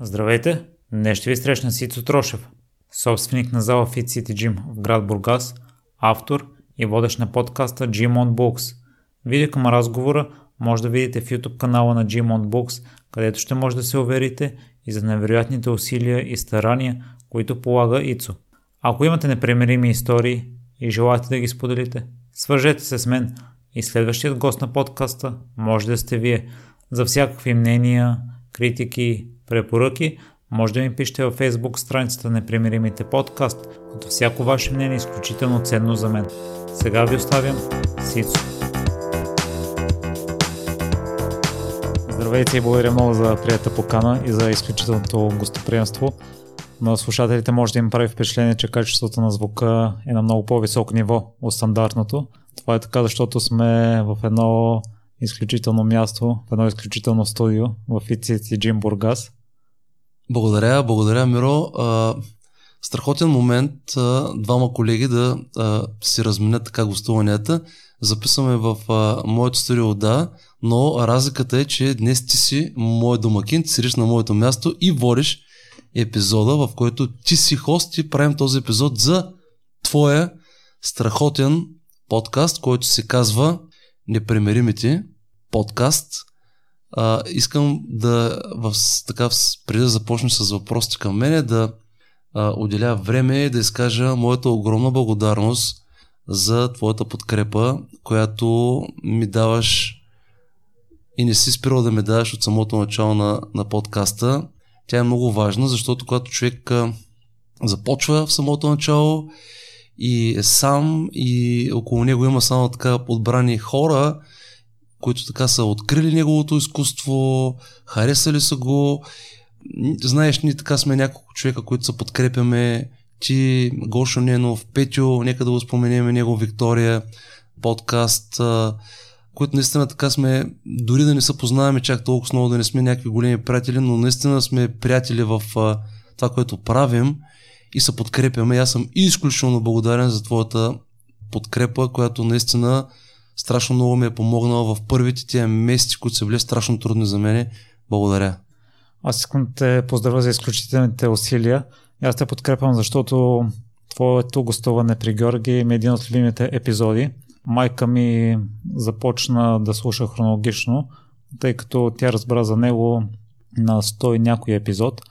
Здравейте! Днес ще ви срещна Сицо Трошев, собственик на зала Fit City Gym в град Бургас, автор и водещ на подкаста Gym on Books. Видео към разговора може да видите в YouTube канала на Gym on Books, където ще може да се уверите и за невероятните усилия и старания, които полага Ицо. Ако имате непремерими истории и желаете да ги споделите, свържете се с мен и следващият гост на подкаста може да сте вие. За всякакви мнения, критики, препоръки, може да ми пишете във Facebook страницата на Непримиримите подкаст, като всяко ваше мнение е изключително ценно за мен. Сега ви оставям Сицо. Здравейте и благодаря много за прията покана и за изключителното гостоприемство. На слушателите може да им прави впечатление, че качеството на звука е на много по-високо ниво от стандартното. Това е така, защото сме в едно изключително място, в едно изключително студио в ICT Джим Бургас. Благодаря, благодаря, Миро. А, страхотен момент а, двама колеги да а, си разменят така гостуванията. Записваме в а, моето студио, да, но разликата е, че днес ти си мой домакин, ти седиш на моето място и водиш епизода, в който ти си хост и правим този епизод за твоя страхотен подкаст, който се казва Непремеримите подкаст. А, искам да, в, така, преди да започнем с въпросите към мене, да а, отделя време да изкажа моята огромна благодарност за твоята подкрепа, която ми даваш и не си спирал да ме даваш от самото начало на, на подкаста. Тя е много важна, защото когато човек а, започва в самото начало и е сам и около него има само така подбрани хора, които така са открили неговото изкуство, харесали са го. Знаеш, ние така сме няколко човека, които се подкрепяме. Ти, Гошо Ненов, Петю, нека да го споменеме него, Виктория, подкаст, които наистина така сме, дори да не се познаваме чак толкова много, да не сме някакви големи приятели, но наистина сме приятели в това, което правим и се подкрепяме. Аз съм изключително благодарен за твоята подкрепа, която наистина страшно много ми е помогнала в първите тия месеци, които са били страшно трудни за мене. Благодаря. Аз искам да те поздравя за изключителните усилия. Аз те подкрепям, защото твоето гостуване при Георги е един от любимите епизоди. Майка ми започна да слуша хронологично, тъй като тя разбра за него на 100 и някой епизод.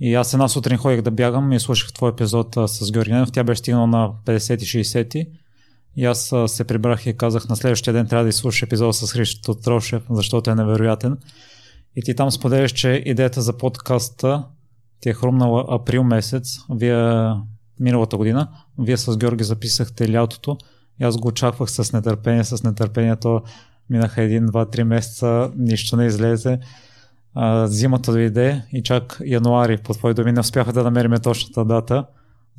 И аз една сутрин ходих да бягам и слушах твой епизод с Георги Ненов. Тя беше стигнала на 50-60 и аз се прибрах и казах на следващия ден трябва да изслушаш епизод с Христо Трошев, защото е невероятен. И ти там споделяш, че идеята за подкаста ти е хрумнала април месец. Вие миналата година, вие с Георги записахте лятото и аз го очаквах с нетърпение, с нетърпението минаха един, два, три месеца, нищо не излезе. А, зимата дойде и чак януари, по твои думи, не успяха да намерим точната дата.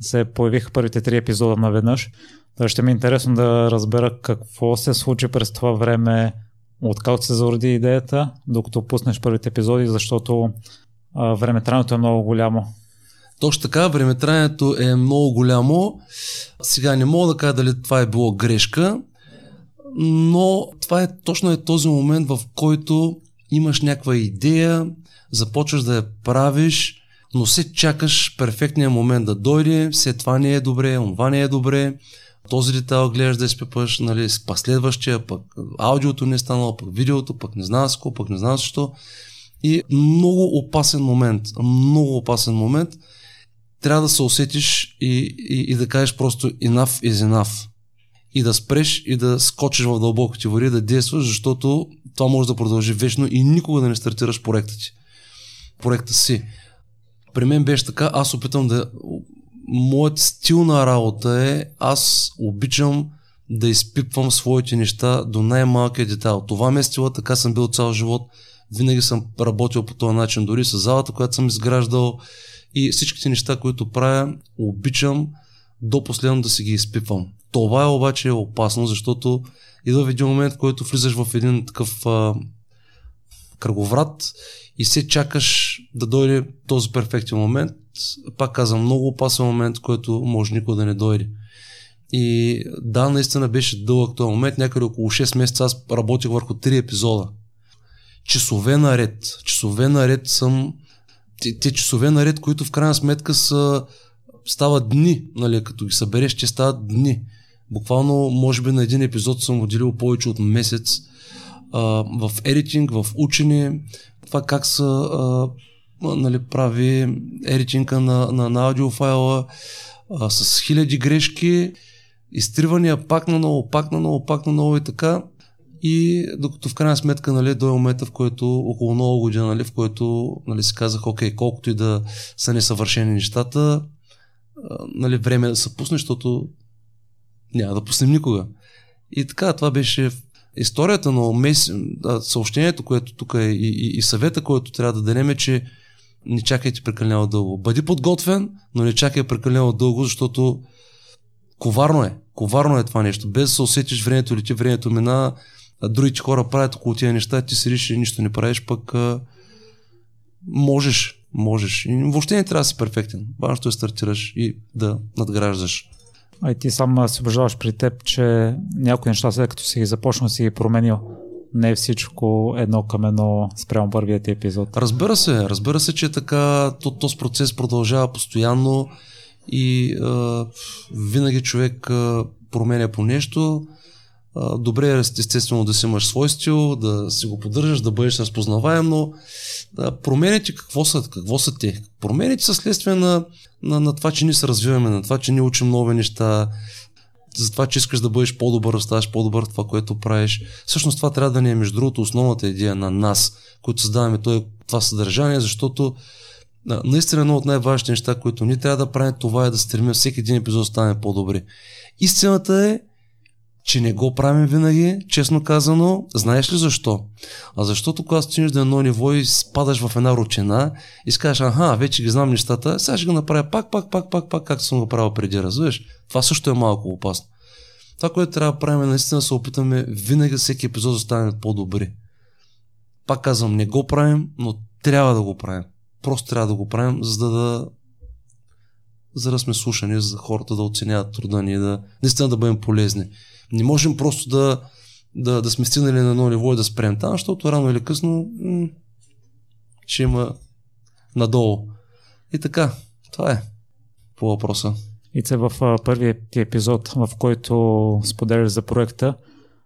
Се появиха първите три епизода наведнъж. Ще ми е интересно да разбера какво се случи през това време, откак се зароди идеята, докато пуснеш първите епизоди, защото а, времетранието е много голямо. Точно така, времетранието е много голямо. Сега не мога да кажа дали това е било грешка, но това е точно е този момент, в който имаш някаква идея, започваш да я правиш, но се чакаш перфектния момент да дойде, все това не е добре, това не е добре, този детайл гледаш да изпипаш, нали, следващия, пък аудиото не е станало, пък видеото, пък не знам с пък не знам защо. И много опасен момент, много опасен момент. Трябва да се усетиш и, и, и да кажеш просто enough is enough. И да спреш и да скочиш в дълбоките води, да действаш, защото това може да продължи вечно и никога да не стартираш проекта ти. Проекта си. При мен беше така, аз опитам да моят стил на работа е, аз обичам да изпипвам своите неща до най-малкия детайл. Това ме е стила, така съм бил цял живот. Винаги съм работил по този начин, дори с залата, която съм изграждал и всичките неща, които правя, обичам до последно да си ги изпипвам. Това е обаче опасно, защото идва в един момент, в който влизаш в един такъв а, кръговрат и се чакаш да дойде този перфектен момент пак казвам, много опасен момент, който може никога да не дойде. И да, наистина беше дълъг този момент, някъде около 6 месеца аз работих върху 3 епизода. Часове наред, часове наред съм те, те часове наред, които в крайна сметка са, стават дни, нали, като ги събереш, ще стават дни. Буквално, може би на един епизод съм отделил повече от месец а, в едитинг, в учене, това как са а, нали, прави едитинга на, на, на аудиофайла а, с хиляди грешки, изтривания пак на ново, пак на ново, пак на ново и така. И докато в крайна сметка нали, до момента, в който около много година, нали, в който нали, си казах, окей, колкото и да са несъвършени нещата, нали, време е да се пусне, защото няма да пуснем никога. И така, това беше историята, но мес... съобщението, което тук е и, и, и съвета, който трябва да дадем е, че не чакайте прекалено дълго. Бъди подготвен, но не чакай прекалено дълго, защото коварно е. Коварно е това нещо. Без да се усетиш времето или ти времето мина, а другите хора правят около тия неща, ти седиш и нищо не правиш, пък а, можеш, можеш. И въобще не трябва да си перфектен. Важното е стартираш и да надграждаш. А и ти сам се убеждаваш при теб, че някои неща, след като си ги започнал, си ги променил. Не е всичко едно към едно спрямо първият епизод. Разбира се, разбира се, че така то, този процес продължава постоянно и а, винаги човек а, променя по нещо. А, добре е естествено да си имаш свой стил, да си го поддържаш, да бъдеш разпознаваем, но да, промените какво са, какво са те? Промените са следствие на, на, на това, че ние се развиваме, на това, че ние учим нови неща, за това, че искаш да бъдеш по-добър, да ставаш по-добър в това, което правиш. Всъщност това трябва да ни е, между другото, основната идея на нас, които създаваме това съдържание, защото наистина едно от най-важните неща, които ние трябва да правим, това е да стремим всеки един епизод да стане по-добри. Истината е, че не го правим винаги, честно казано. Знаеш ли защо? А защото когато стигнеш до едно ниво и спадаш в една ручина и си кажеш, аха, вече ги знам нещата, сега ще го направя пак, пак, пак, пак, пак, както съм го правил преди, разбираш? Това също е малко опасно. Това, което трябва да правим, е наистина се опитаме винаги всеки епизод да стане по-добри. Пак казвам, не го правим, но трябва да го правим. Просто трябва да го правим, за да, за да сме слушани, за да хората да оценяват труда ни, да наистина да бъдем полезни. Не можем просто да, да, да сме стигнали на едно ниво и да спрем там, защото рано или късно м- ще има надолу. И така, това е по въпроса. И це в първият епизод, в който споделяш за проекта,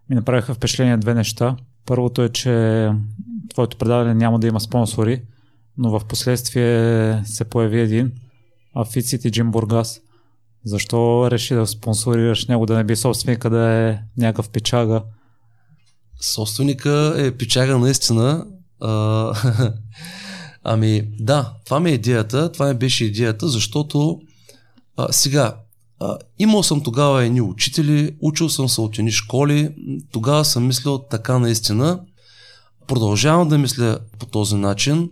ми направиха впечатление две неща. Първото е, че твоето предаване няма да има спонсори, но в последствие се появи един, Афицит Джим Бургас. Защо реши да спонсорираш него, да не би собственика да е някакъв печага? Собственика е печага наистина. А, ами да, това ми е идеята, това ми беше идеята, защото а, сега, а, имал съм тогава едни учители, учил съм се от едни школи, тогава съм мислил така наистина. Продължавам да мисля по този начин.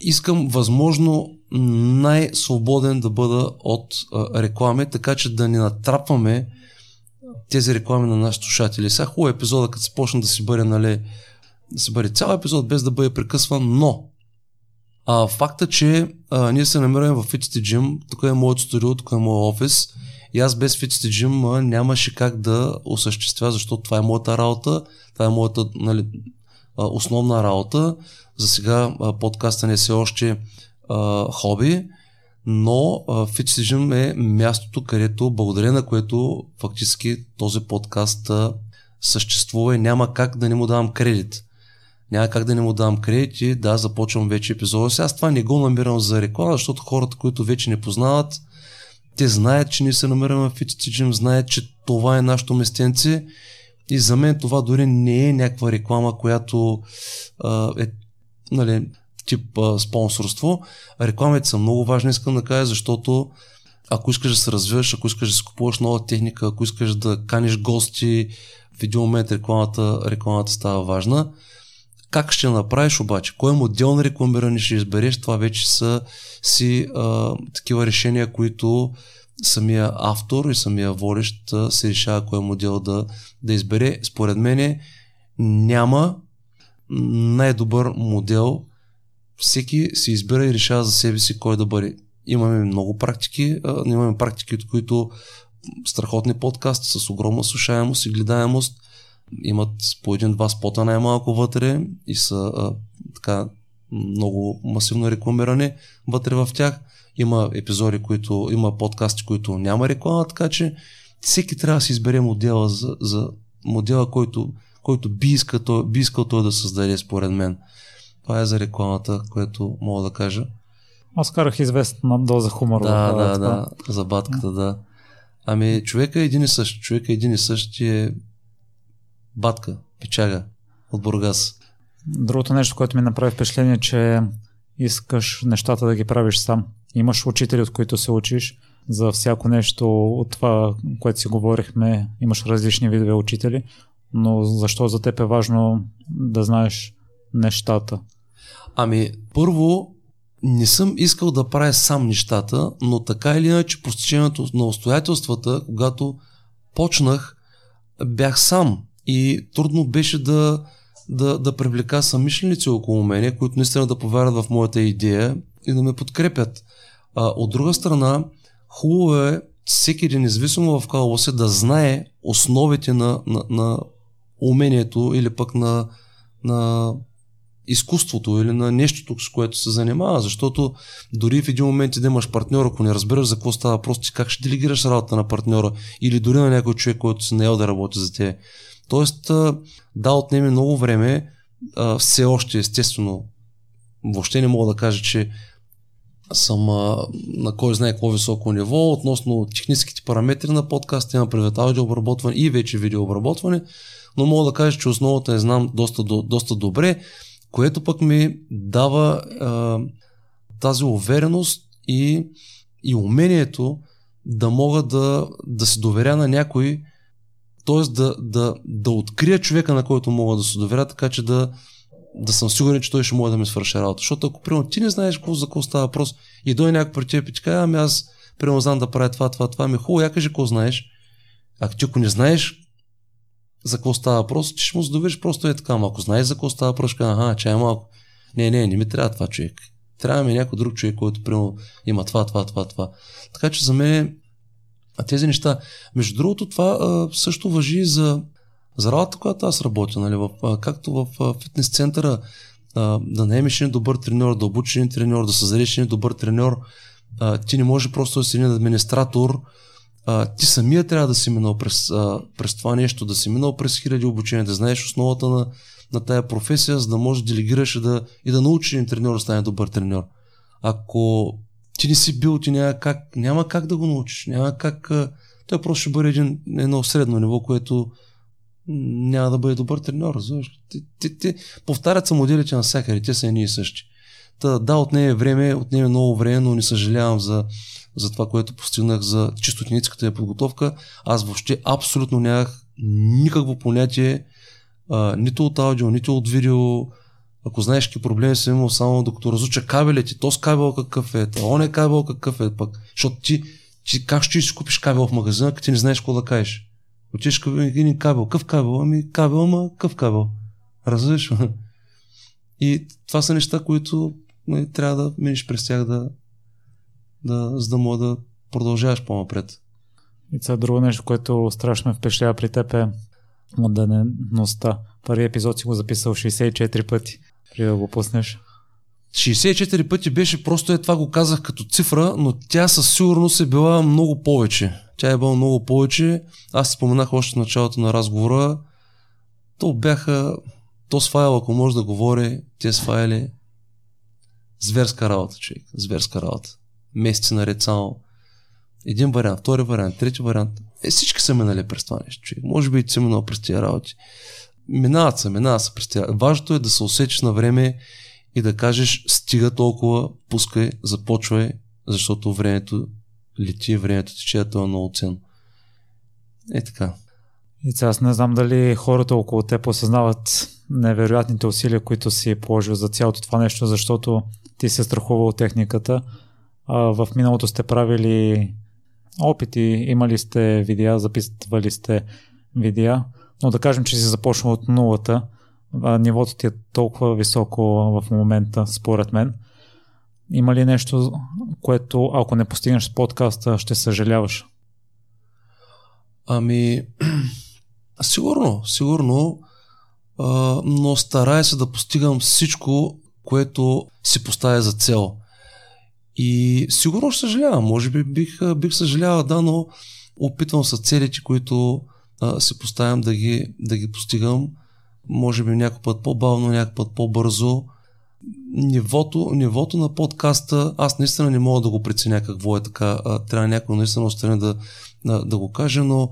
Искам възможно най-свободен да бъда от а, реклами, така че да не натрапваме тези реклами на нашите слушатели. Сега хубаво е епизода, като се почне да си бъде, нали, да си бъде цял епизод без да бъде прекъсван, но а, факта, че а, ние се намираме в Fitty Gym, тук е моето студио, тук е моят офис и аз без Fitty Gym а, нямаше как да осъществя, защото това е моята работа, това е моята нали, основна работа. За сега а, подкаста не е все още а, хоби, но Fitty е мястото, където, благодарение на което фактически този подкаст а, съществува и няма как да не му давам кредит. Няма как да не му давам кредит и да, започвам вече епизода. Сега аз това не го намирам за реклама, защото хората, които вече не познават, те знаят, че ние се намираме в Fitty знаят, че това е нашето местенце и за мен това дори не е някаква реклама, която а, е нали, тип а, спонсорство. Рекламите са много важни, искам да кажа, защото ако искаш да се развиваш, ако искаш да си купуваш нова техника, ако искаш да каниш гости, в един момент рекламата, рекламата става важна. Как ще направиш обаче? Кой модел на рекламиране ще избереш? Това вече са си а, такива решения, които самия автор и самия водещ се решава кой модел да, да избере. Според мен няма най-добър модел всеки си избира и решава за себе си кой да бъде. Имаме много практики, а, имаме практики, от които страхотни подкасти с огромна слушаемост и гледаемост имат по един-два спота най-малко вътре и са а, така много масивно рекламиране вътре в тях. Има епизоди, които, има подкасти, които няма реклама, така че всеки трябва да си избере модела за, за модела, който, който би, иска, той, би искал той да създаде, според мен. Това е за рекламата, което мога да кажа. Аз карах известна доза хумор. Да, да, да, за батката, да. Ами, човека е един и същ. Човека е един и същ е батка, печага от Бургас. Другото нещо, което ми направи впечатление, че искаш нещата да ги правиш сам. Имаш учители, от които се учиш. За всяко нещо от това, което си говорихме, имаш различни видове учители. Но защо за теб е важно да знаеш нещата? Ами, първо, не съм искал да правя сам нещата, но така или иначе, по стечението на обстоятелствата, когато почнах, бях сам. И трудно беше да, да, да привлека самишленици около мене, които наистина да повярват в моята идея и да ме подкрепят. А, от друга страна, хубаво е всеки един, независимо в какво се, да знае основите на, на, на умението или пък на, на изкуството или на нещото, с което се занимава, защото дори в един момент да имаш партньор, ако не разбереш за какво става просто как ще делегираш работа на партньора или дори на някой човек, който се наел да работи за те. Тоест, да, отнеме много време, все още естествено, въобще не мога да кажа, че съм на кой знае какво високо ниво относно техническите параметри на подкаста, имам предвид аудиообработване и вече видеообработване, но мога да кажа, че основата я знам доста, доста добре, което пък ми дава а, тази увереност и, и умението да мога да, да се доверя на някой, т.е. Да, да, да открия човека, на който мога да се доверя, така че да, да съм сигурен, че той ще може да ми свърши работа. Защото ако, примерно, ти не знаеш какво, за какво става въпрос и дой някой при теб и ти ами аз, примерно, знам да правя това, това, това, ми хубаво, я кажи какво знаеш. Ако ти ако не знаеш за какво става въпрос, ти ще му задовиш просто е така. ако знаеш за какво става въпрос, ага, чай малко. Не, не, не ми трябва това човек. Трябва ми някой друг човек, който примерно има това, това, това, това. Така че за мен тези неща. Между другото, това а, също въжи за, за работа, която аз работя. Нали? В, а, както в а, фитнес центъра а, да наемеш един добър треньор, да обучиш един треньор, да създадеш един добър треньор, а, ти не може просто да си един администратор, а, ти самия трябва да си минал през, а, през това нещо, да си минал през хиляди обучения, да знаеш основата на, на тая професия, за да можеш да делегираш и да, и да научиш един треньор да стане добър треньор. Ако ти не си бил, ти няма как, няма как да го научиш, няма как, той просто ще бъде един, едно средно ниво, което няма да бъде добър треньор. Ти, ти, ти, повтарят се моделите на всякъде, те са едни и същи. Та, да, отнеме време, отнеме много време, но не съжалявам за, за това, което постигнах за чисто техническата подготовка. Аз въобще абсолютно нямах никакво понятие, а, нито от аудио, нито от видео, ако знаеш какви проблеми съм имал само докато разуча кабелите, то с кабел какъв е, он е кабел какъв е пък. Защото ти, ти как ще си купиш кабел в магазина, ако ти не знаеш какво да кажеш? Отиш към един кабел. Къв кабел? Ами кабел, ама къв кабел? Разбираш? И това са неща, които не, нали, трябва да минеш през тях, да, да, за да мога да продължаваш по-напред. И това друго нещо, което страшно ме впечатлява при теб е отдадеността. Първи епизод си го записал 64 пъти, преди да го пуснеш. 64 пъти беше, просто е това го казах като цифра, но тя със сигурност е била много повече. Тя е била много повече. Аз споменах още в началото на разговора. То бяха, то с файл, ако може да говори, тези файли, зверска работа, човек, зверска работа. Месеци наред само. Един вариант, втори вариант, трети вариант. Е, всички са минали през това нещо, човек. Може би ти си минал през тези работи. Минават се, минават се през тези. Важното е да се усетиш на време и да кажеш стига толкова, пускай, започвай, защото времето лети, времето тече, а то е много ценно. Е така. И аз не знам дали хората около те осъзнават невероятните усилия, които си положил за цялото това нещо, защото ти се страхува от техниката. А в миналото сте правили опити, имали сте видеа, записвали сте видеа, но да кажем, че си започнал от нулата, а нивото ти е толкова високо в момента, според мен. Има ли нещо, което ако не постигнеш с подкаста, ще съжаляваш? Ами, сигурно, сигурно, а, но старая се да постигам всичко което си поставя за цел. И сигурно съжалявам, може би бих, бих съжалявал, да, но опитвам с целите, които а, си поставям да ги, да ги постигам. Може би някой път по-бавно, някой път по-бързо. Нивото, нивото на подкаста, аз наистина не мога да го преценя какво е така. А, трябва някой наистина отстрани да, да, да го каже, но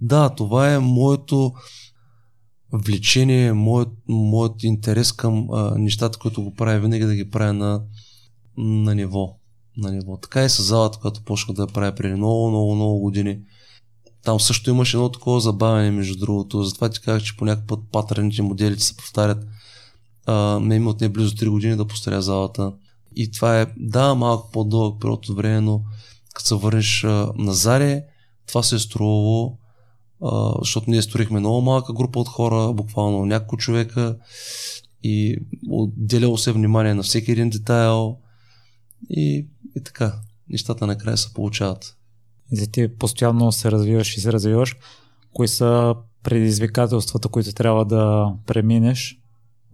да, това е моето влечение, моят, моят интерес към а, нещата, които го правя, винаги да ги правя на, на ниво. На ниво. Така и с залата, която почнах да я правя преди много, много, много години. Там също имаше едно такова забавяне, между другото. Затова ти казах, че по някакъв път патърните моделите се повтарят. А, ме има от не близо 3 години да постаря залата. И това е, да, малко по-дълъг период от време, но като се върнеш а, на Заре, това се е струвало защото ние строихме много малка група от хора, буквално няколко човека и отделяло се внимание на всеки един детайл и, и така, нещата накрая се получават. И ти постоянно се развиваш и се развиваш. Кои са предизвикателствата, които трябва да преминеш,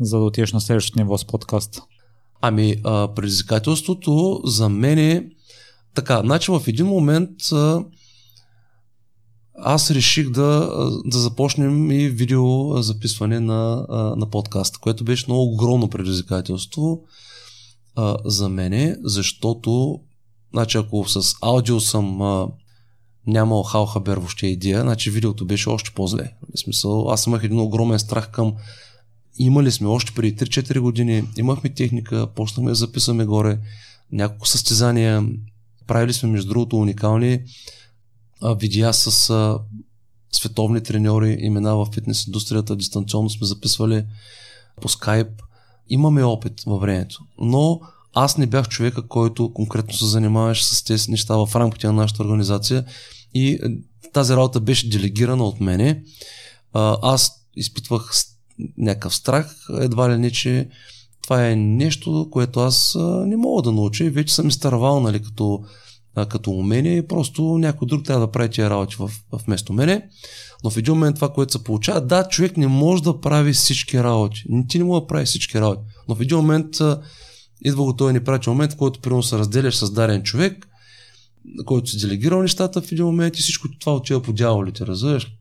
за да отидеш на следващото ниво с подкаста? Ами, а, предизвикателството за мен е така, значи в един момент а, аз реших да, да започнем и видео записване на, на подкаста, което беше много огромно предизвикателство а, за мене, защото значи, ако с аудио съм а, нямал хал хабер въобще идея, значи видеото беше още по-зле. В смисъл, аз имах един огромен страх към имали сме още преди 3-4 години, имахме техника, почнахме да записваме горе, няколко състезания, правили сме между другото уникални а, видеа с а, световни треньори, имена в фитнес индустрията, дистанционно сме записвали по скайп. Имаме опит във времето, но аз не бях човека, който конкретно се занимаваше с тези неща в рамките на нашата организация и е, тази работа беше делегирана от мене. Аз изпитвах някакъв страх, едва ли не, че това е нещо, което аз не мога да науча и вече съм изтървал, нали, като а, като умение и просто някой друг трябва да прави тия работи вместо мене. Но в един момент това, което се получава, да, човек не може да прави всички работи. Ти не може да прави всички работи. Но в един момент а, идва го този непрачен момент, в който примерно се разделяш с дарен човек, който си делегирал нещата в един момент и всичко това отива по дяволите, разбираш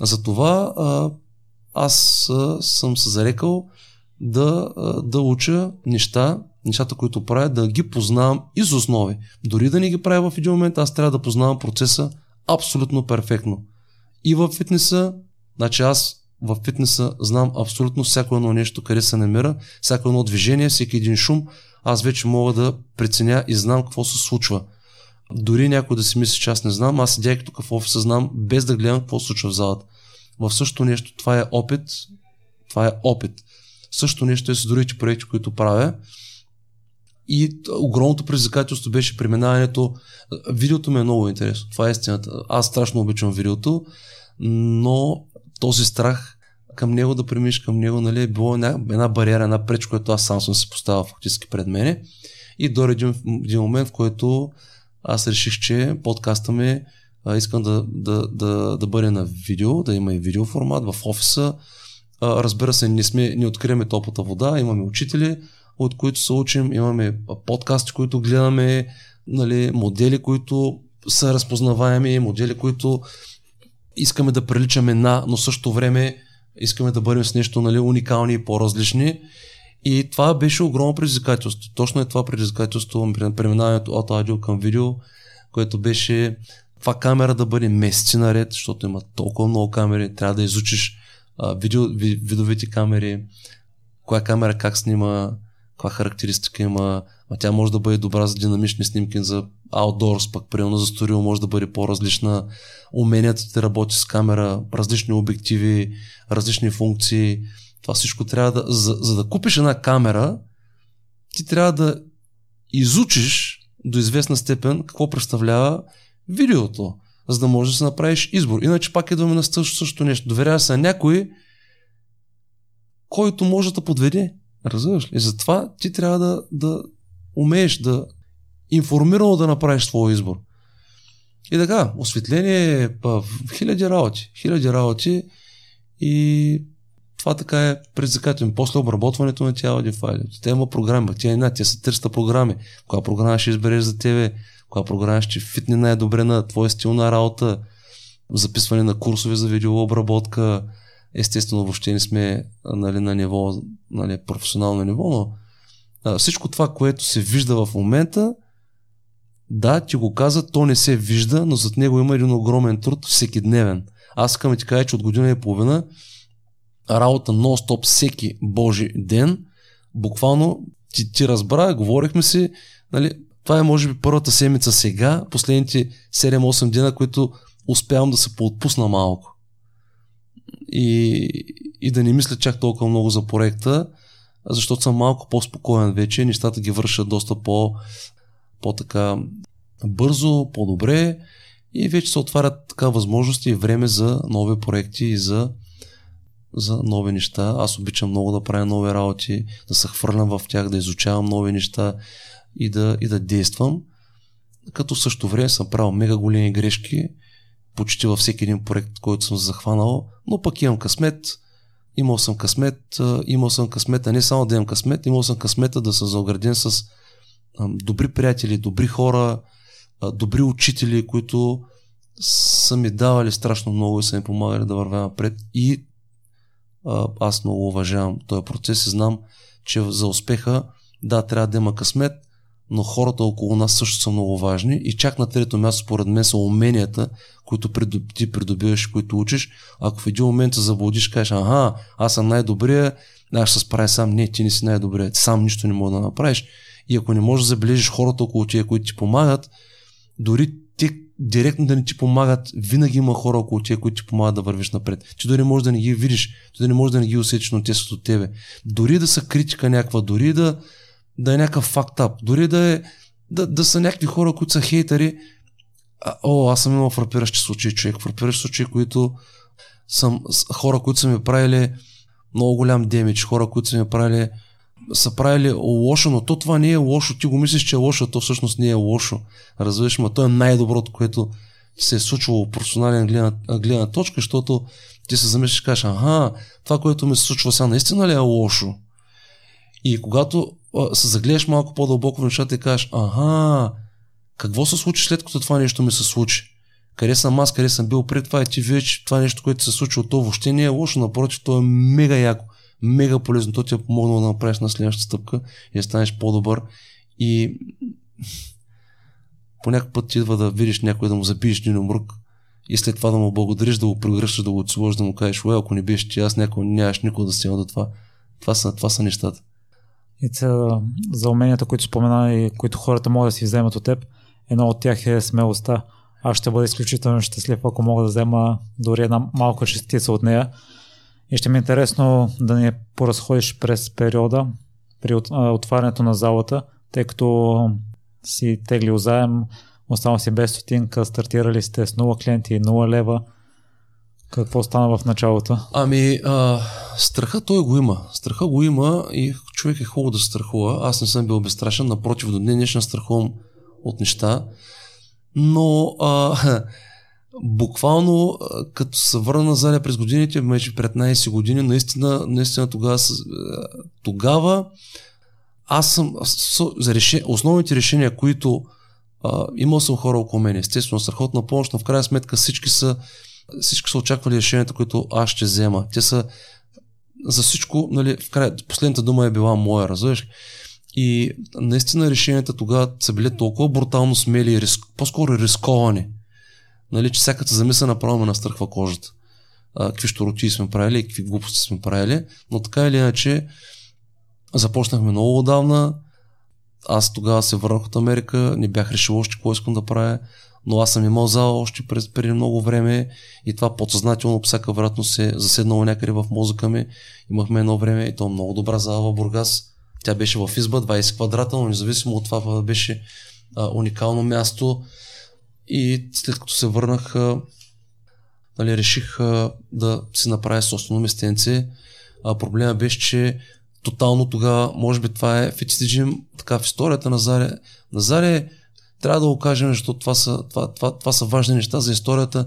Затова а, аз а, съм се зарекал да, а, да уча неща, нещата, които правя, да ги познавам из основи. Дори да не ги правя в един момент, аз трябва да познавам процеса абсолютно перфектно. И в фитнеса, значи аз в фитнеса знам абсолютно всяко едно нещо, къде се намира, всяко едно движение, всеки един шум, аз вече мога да преценя и знам какво се случва. Дори някой да си мисли, че аз не знам, аз седяйки тук в офиса знам, без да гледам какво се случва в залата. В същото нещо, това е опит, това е опит. Също нещо е с другите проекти, които правя. И огромното предизвикателство беше преминаването. Видеото ми е много интересно. Това е истината. Аз страшно обичам видеото, но този страх към него да премиш към него, нали, е било една, една бариера, една преч, която аз сам съм се поставил фактически пред мене. И до един, един момент, в който аз реших, че подкаста ми а, искам да, да, да, да бъде на видео, да има и видео формат в офиса. А, разбира се, не, сме, не откриваме топлата вода, имаме учители, от които се учим, имаме подкасти, които гледаме, нали, модели, които са разпознаваеми, модели, които искаме да приличаме на, но също време искаме да бъдем с нещо нали, уникални и по-различни. И това беше огромно предизвикателство. Точно е това предизвикателство, преминаването от аудио към видео, което беше това камера да бъде месеци наред, защото има толкова много камери, трябва да изучиш а, видео, видовите камери, коя камера как снима, каква характеристика има, а тя може да бъде добра за динамични снимки, за outdoors, пък примерно за сторил може да бъде по-различна, уменията да работи с камера, различни обективи, различни функции, това всичко трябва да, за, за да купиш една камера, ти трябва да изучиш до известна степен какво представлява видеото, за да можеш да се направиш избор. Иначе пак идваме на същото нещо. Доверява се на някой, който може да подведе. Разбираш ли? И затова ти трябва да, да умееш да информирано да направиш твой избор. И така, осветление е хиляди работи. Хиляди работи и това така е предизвикателно. После обработването на тия аудиофайли. Те има програми, тя е една, тя са 300 програми. Коя програма ще избереш за тебе, коя програма ще фитне най-добре на твоя стил на работа, записване на курсове за видеообработка. Естествено, въобще не сме нали, на ниво, нали, професионално ниво, но а, всичко това, което се вижда в момента, да, ти го каза, то не се вижда, но зад него има един огромен труд всеки дневен. Аз искам да ти кажа, че от година и половина работа нон-стоп всеки божи ден, буквално ти, ти разбра, говорихме си, нали, това е може би първата седмица сега, последните 7-8 дена, които успявам да се поотпусна малко. И, и да не мисля чак толкова много за проекта, защото съм малко по-спокоен вече, нещата ги вършат доста по, по-така бързо, по-добре и вече се отварят така възможности и време за нови проекти и за, за нови неща. Аз обичам много да правя нови работи, да се хвърлям в тях, да изучавам нови неща и да, и да действам. Като в същото време съм правил мега големи грешки, почти във всеки един проект, който съм захванал, но пък имам късмет, имал съм късмет, имал съм късмета, не само да имам късмет, имал съм късмета да съм заограден с добри приятели, добри хора, добри учители, които са ми давали страшно много и са ми помагали да вървя напред. И аз много уважавам този процес и знам, че за успеха да, трябва да има късмет, но хората около нас също са много важни и чак на трето място според мен са уменията, които ти придобиваш, които учиш. Ако в един момент се заблудиш, кажеш, ага, аз съм най-добрия, аз ще се справя сам. Не, ти не си най-добрия, сам нищо не мога да направиш. И ако не можеш да забележиш хората около тия, които ти помагат, дори те директно да не ти помагат, винаги има хора около тия, които ти помагат да вървиш напред. Ти дори можеш да не ги видиш, ти дори можеш да не ги усетиш, но те са от тебе. Дори да са критика някаква, дори да, да е някакъв фактап, дори да, е, да, да са някакви хора, които са хейтери. А, о, аз съм имал фрапиращи случаи, човек. Фрапиращи случаи, които съм хора, които са ми правили много голям демидж, хора, които са ми правили са правили лошо, но то това не е лошо. Ти го мислиш, че е лошо, а то всъщност не е лошо. Разбираш, но то е най-доброто, което се е случвало професионален гледна, гледна точка, защото ти се замислиш и кажеш, ага, това, което ми се случва сега, наистина ли е лошо? И когато се загледаш малко по-дълбоко в нещата и кажеш, ага, какво се случи след като това нещо ми се случи? Къде съм аз, къде съм бил пред това и ти че това нещо, което се случва, то въобще не е лошо, напротив, то е мега яко мега полезно. То ти е помогнало да направиш на следващата стъпка и да станеш по-добър. И по някакъв път ти идва да видиш някой да му забиеш един умрук и след това да му благодариш, да го прегръщаш, да го отсложиш, да му кажеш, ако не беше ти, аз някой нямаш никога да стигна до това. Това са, това са нещата. И за, за уменията, които спомена и които хората могат да си вземат от теб, едно от тях е смелостта. Аз ще бъда изключително щастлив, ако мога да взема дори една малка частица от нея. И ще ми е интересно да ни поразходиш през периода при отварянето на залата, тъй като си теглил заем, остава си без стотинка, стартирали сте с 0 клиенти и 0 лева. Какво стана в началото? Ами, а, страха той го има. Страха го има и човек е хубаво да страхува. Аз не съм бил безстрашен, напротив, до днес днешна страхувам от неща. Но а, буквално като се върна назад през годините, вече 15 години, наистина, наистина тогава, тогава аз съм за реше, основните решения, които а, имал съм хора около мен, естествено, страхотна помощ, но в крайна сметка всички са, всички са очаквали решенията, които аз ще взема. Те са за всичко, нали, в край, последната дума е била моя, разбираш? И наистина решенията тогава са били толкова брутално смели и риск, по-скоро рисковани нали, че всяката замисъл направо ме настръхва кожата. А, какви щороти сме правили, какви глупости сме правили, но така или иначе започнахме много отдавна. Аз тогава се върнах от Америка, не бях решил още какво искам да правя, но аз съм имал зала още през, преди много време и това подсъзнателно всяка вероятно се заседнало някъде в мозъка ми. Имахме едно време и то много добра зала в Бургас. Тя беше в изба, 20 квадрата, но независимо от това беше а, уникално място. И след като се върнах, нали, реших да си направя собствено местенце. А проблема беше, че тотално тогава, може би това е фетистиджим така в историята на Заре. На Заре трябва да го кажем, защото това са, това, това, това са важни неща за историята.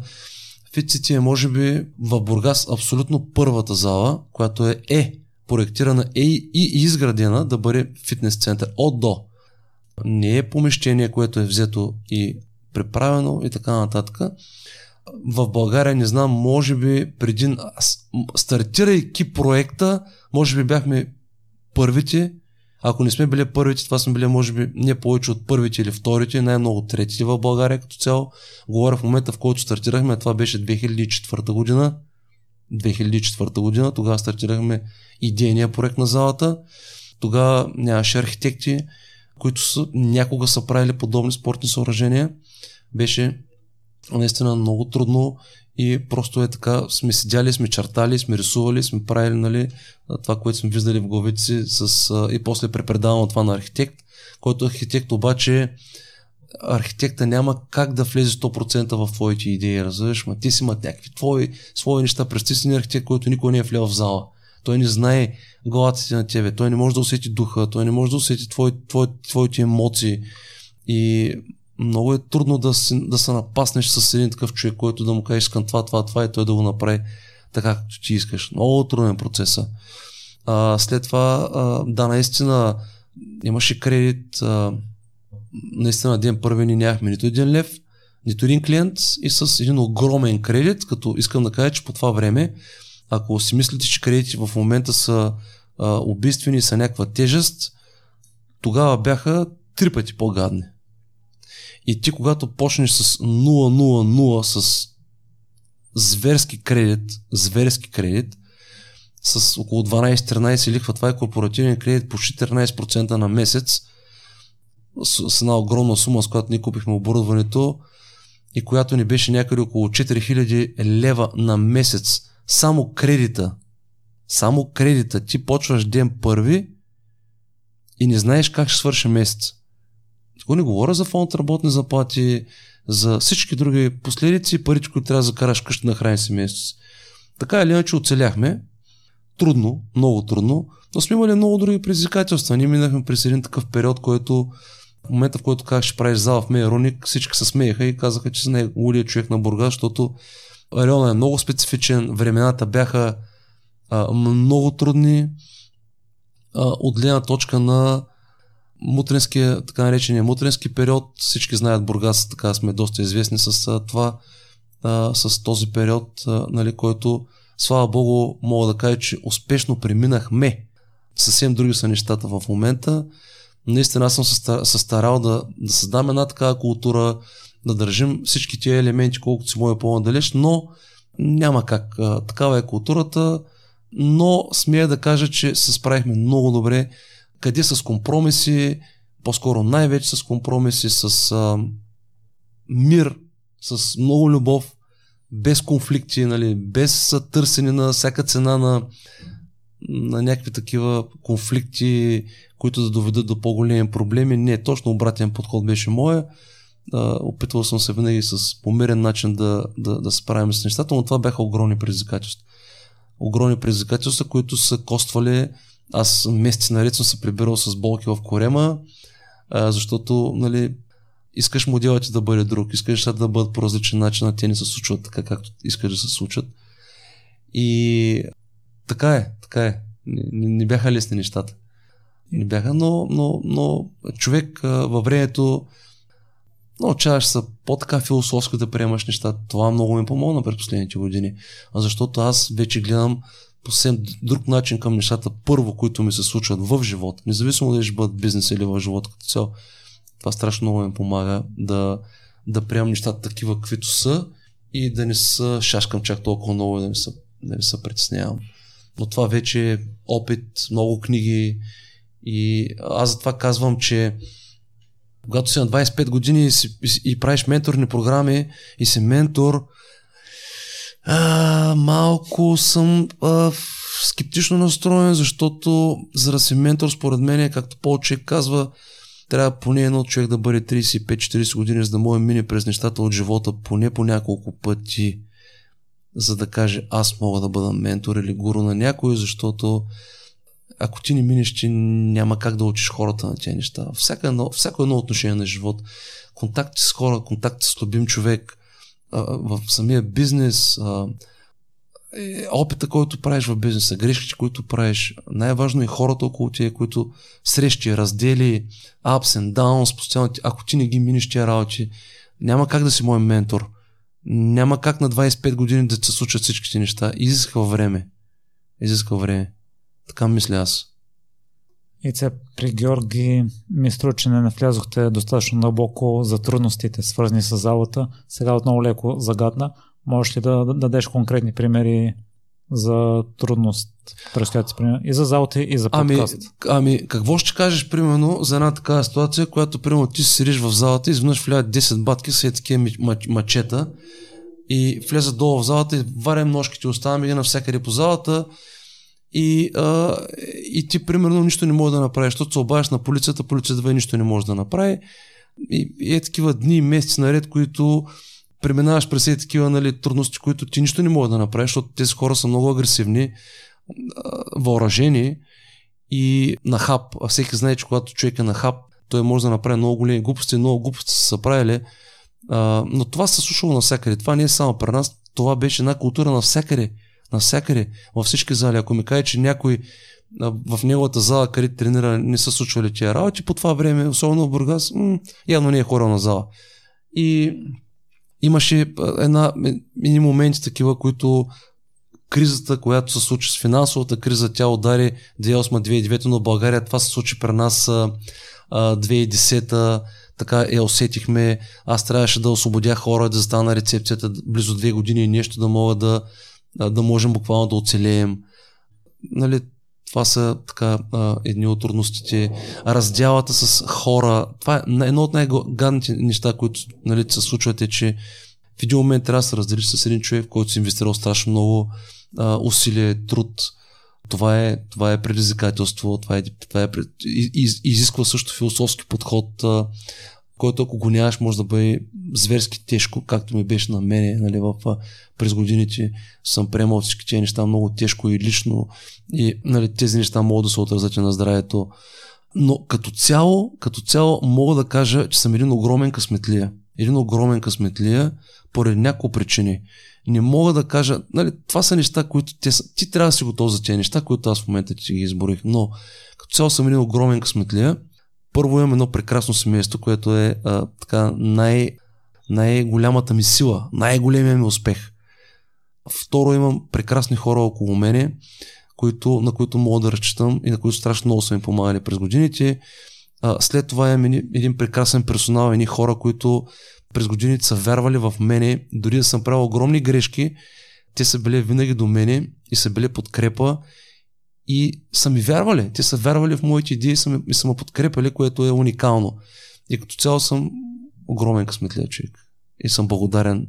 FitCity е може би в Бургас абсолютно първата зала, която е, е проектирана е и изградена да бъде фитнес център от до. Не е помещение, което е взето и преправено и така нататък. В България, не знам, може би преди, стартирайки проекта, може би бяхме първите, ако не сме били първите, това сме били може би не повече от първите или вторите, най-много третите в България като цяло. Говоря в момента, в който стартирахме, това беше 2004 година. 2004 година, тогава стартирахме идейния проект на залата. Тогава нямаше архитекти, които са, някога са правили подобни спортни съоръжения. Беше наистина много трудно и просто е така, сме седяли, сме чертали, сме рисували, сме правили нали, това, което сме виждали в главите си с, и после препредавам това на архитект, който архитект обаче архитекта няма как да влезе 100% в твоите идеи, разбираш, ма ти си имат някакви твои, свои неща. Си архитект, който никой не е влел в зала. Той не знае главата на тебе, той не може да усети духа, той не може да усети твой, твой, твоите емоции. И много е трудно да, си, да се напаснеш с един такъв човек, който да му кажеш искам това, това, това и той да го направи така, както ти искаш. Много труден процес. А, след това, а, да, наистина имаше кредит. А, наистина ден първи ни нямахме нито един лев, нито един клиент и с един огромен кредит, като искам да кажа, че по това време, ако си мислите, че кредити в момента са а, убийствени, са някаква тежест, тогава бяха три пъти по-гадни. И ти когато почнеш с 000 с зверски кредит, зверски кредит, с около 12-13 лихва, това е корпоративен кредит по 14% на месец, с, с една огромна сума, с която ние купихме оборудването и която ни беше някъде около 4000 лева на месец. Само кредита. Само кредита. Ти почваш ден първи и не знаеш как ще свърши месец. Тук не говоря за фонд работни заплати, за всички други последици, парите, които трябва да закараш къща на храни семейството си. Така или иначе оцеляхме. Трудно, много трудно, но сме имали много други предизвикателства. Ние минахме през един такъв период, който в момента, в който казах, ще правиш зала в Мейроник, всички се смееха и казаха, че си лудия човек на Бургас, защото районът е много специфичен, времената бяха а, много трудни а, от гледна точка на мутренския, така наречения мутренски период. Всички знаят Бургас, така сме доста известни с това, а, с този период, а, нали, който, слава Богу, мога да кажа, че успешно преминахме. Съвсем други са нещата в момента. Наистина аз съм се старал да, да създам една такава култура, да държим всички тия елементи, колкото си моя по-надалеч, но няма как. Такава е културата, но смея да кажа, че се справихме много добре къде с компромиси, по-скоро най-вече с компромиси, с а, мир, с много любов, без конфликти, нали, без търсене на всяка цена на, на някакви такива конфликти, които да доведат до по-големи проблеми. Не, точно обратен подход беше моя. А, опитвал съм се винаги с померен начин да, да, да справим с нещата, но това бяха огромни предизвикателства. Огромни предизвикателства, които са коствали аз месеци наред съм се прибирал с болки в корема, а, защото нали, искаш моделът ти да бъде друг, искаш да бъдат по различен начин, а те не се случват така, както искаш да се случат. И така е, така е. Не, не бяха лесни нещата. Не бяха, но, но, но човек а, във времето научаваш се по-така философско да приемаш нещата. Това много ми помогна през последните години. А защото аз вече гледам по съвсем друг начин към нещата, първо, които ми се случват в живота, независимо дали ще бъдат бизнес или в живота като цяло. Това страшно много ми помага да, да приемам нещата такива, каквито са и да не са шашкам чак толкова много и да не се, да не се притеснявам. Но това вече е опит, много книги и аз затова казвам, че когато си на 25 години и, си, и правиш менторни програми и си ментор, а, малко съм а, скептично настроен, защото за да си ментор, според мен, както по-човек казва, трябва поне едно човек да бъде 35-40 години, за да може мине през нещата от живота поне по няколко пъти, за да каже аз мога да бъда ментор или гуру на някой, защото ако ти не минеш, че няма как да учиш хората на тези неща. Всяко едно, всяко едно отношение на живот, контакти с хора, контакти с любим човек, в самия бизнес, опита, който правиш в бизнеса, грешките, които правиш, най-важно е хората около тия, които срещи, раздели, ups and downs, постоянно, ако ти не ги минеш тия работи, няма как да си мой ментор. Няма как на 25 години да се случат всичките неща. Изисква време. Изисква време. Така мисля аз. И це при Георги ми струва, че не навлязохте достатъчно дълбоко за трудностите, свързани с залата. Сега отново леко загадна. Можеш ли да дадеш конкретни примери за трудност, през която и за залата, и за подкаст? Ами, ами, какво ще кажеш, примерно, за една такава ситуация, която, примерно, ти седиш в залата и изведнъж влязат 10 батки с такива мачета и влезат долу в залата и варям ножките, оставам и навсякъде по залата и, а, и ти, примерно, нищо не можеш да направиш, защото се обадиш на полицията, полицията нищо не може да направи. И, и е такива дни, месеци наред, които преминаваш през тези такива нали, трудности, които ти нищо не можеш да направиш, защото тези хора са много агресивни, въоръжени и на хап. А всеки знае, че когато човек е на хап, той може да направи много големи глупости, много глупости са правили. А, но това се случвало навсякъде. Това не е само при нас, това беше една култура навсякъде. Навсякъде, във всички зали. Ако ми каже, че някой в неговата зала, където тренира, не са случвали тия работи, по това време, особено в Бургас, м- явно не е хора на зала. И имаше една, едни моменти такива, които кризата, която се случи с финансовата криза, тя удари 2008-2009, но България това се случи при нас 2010 така я усетихме. Аз трябваше да освободя хора, да застана на рецепцията близо две години и нещо да мога да, да можем буквално да оцелеем. Нали, това са така едни от трудностите. Раздялата с хора. Това е едно от най-гадните неща, които нали, се случват е, че в един момент трябва да се разделиш с един човек, който си инвестирал страшно много а, усилие, труд. Това е, това е предизвикателство, това, е, това е, из, изисква също философски подход, а, който ако го нямаш може да бъде зверски тежко, както ми беше на мене нали, в, през годините съм приемал всички тези неща много тежко и лично и нали, тези неща могат да се отразят и на здравето. Но като цяло, като цяло мога да кажа, че съм един огромен късметлия. Един огромен късметлия поради няколко причини. Не мога да кажа, нали, това са неща, които те са, ти трябва да си готов за тези неща, които аз в момента ти ги изборих, но като цяло съм един огромен късметлия. Първо имам едно прекрасно семейство, което е а, така най- най-голямата ми сила, най-големия ми успех. Второ, имам прекрасни хора около мене, които, на които мога да разчитам и на които страшно много са ми помагали през годините. А, след това имам един прекрасен персонал, едни хора, които през годините са вярвали в мене, дори да съм правил огромни грешки, те са били винаги до мене и са били подкрепа и са ми вярвали. Те са вярвали в моите идеи и са, ми, са ме подкрепали, което е уникално. И като цяло съм огромен късметлия човек. И съм благодарен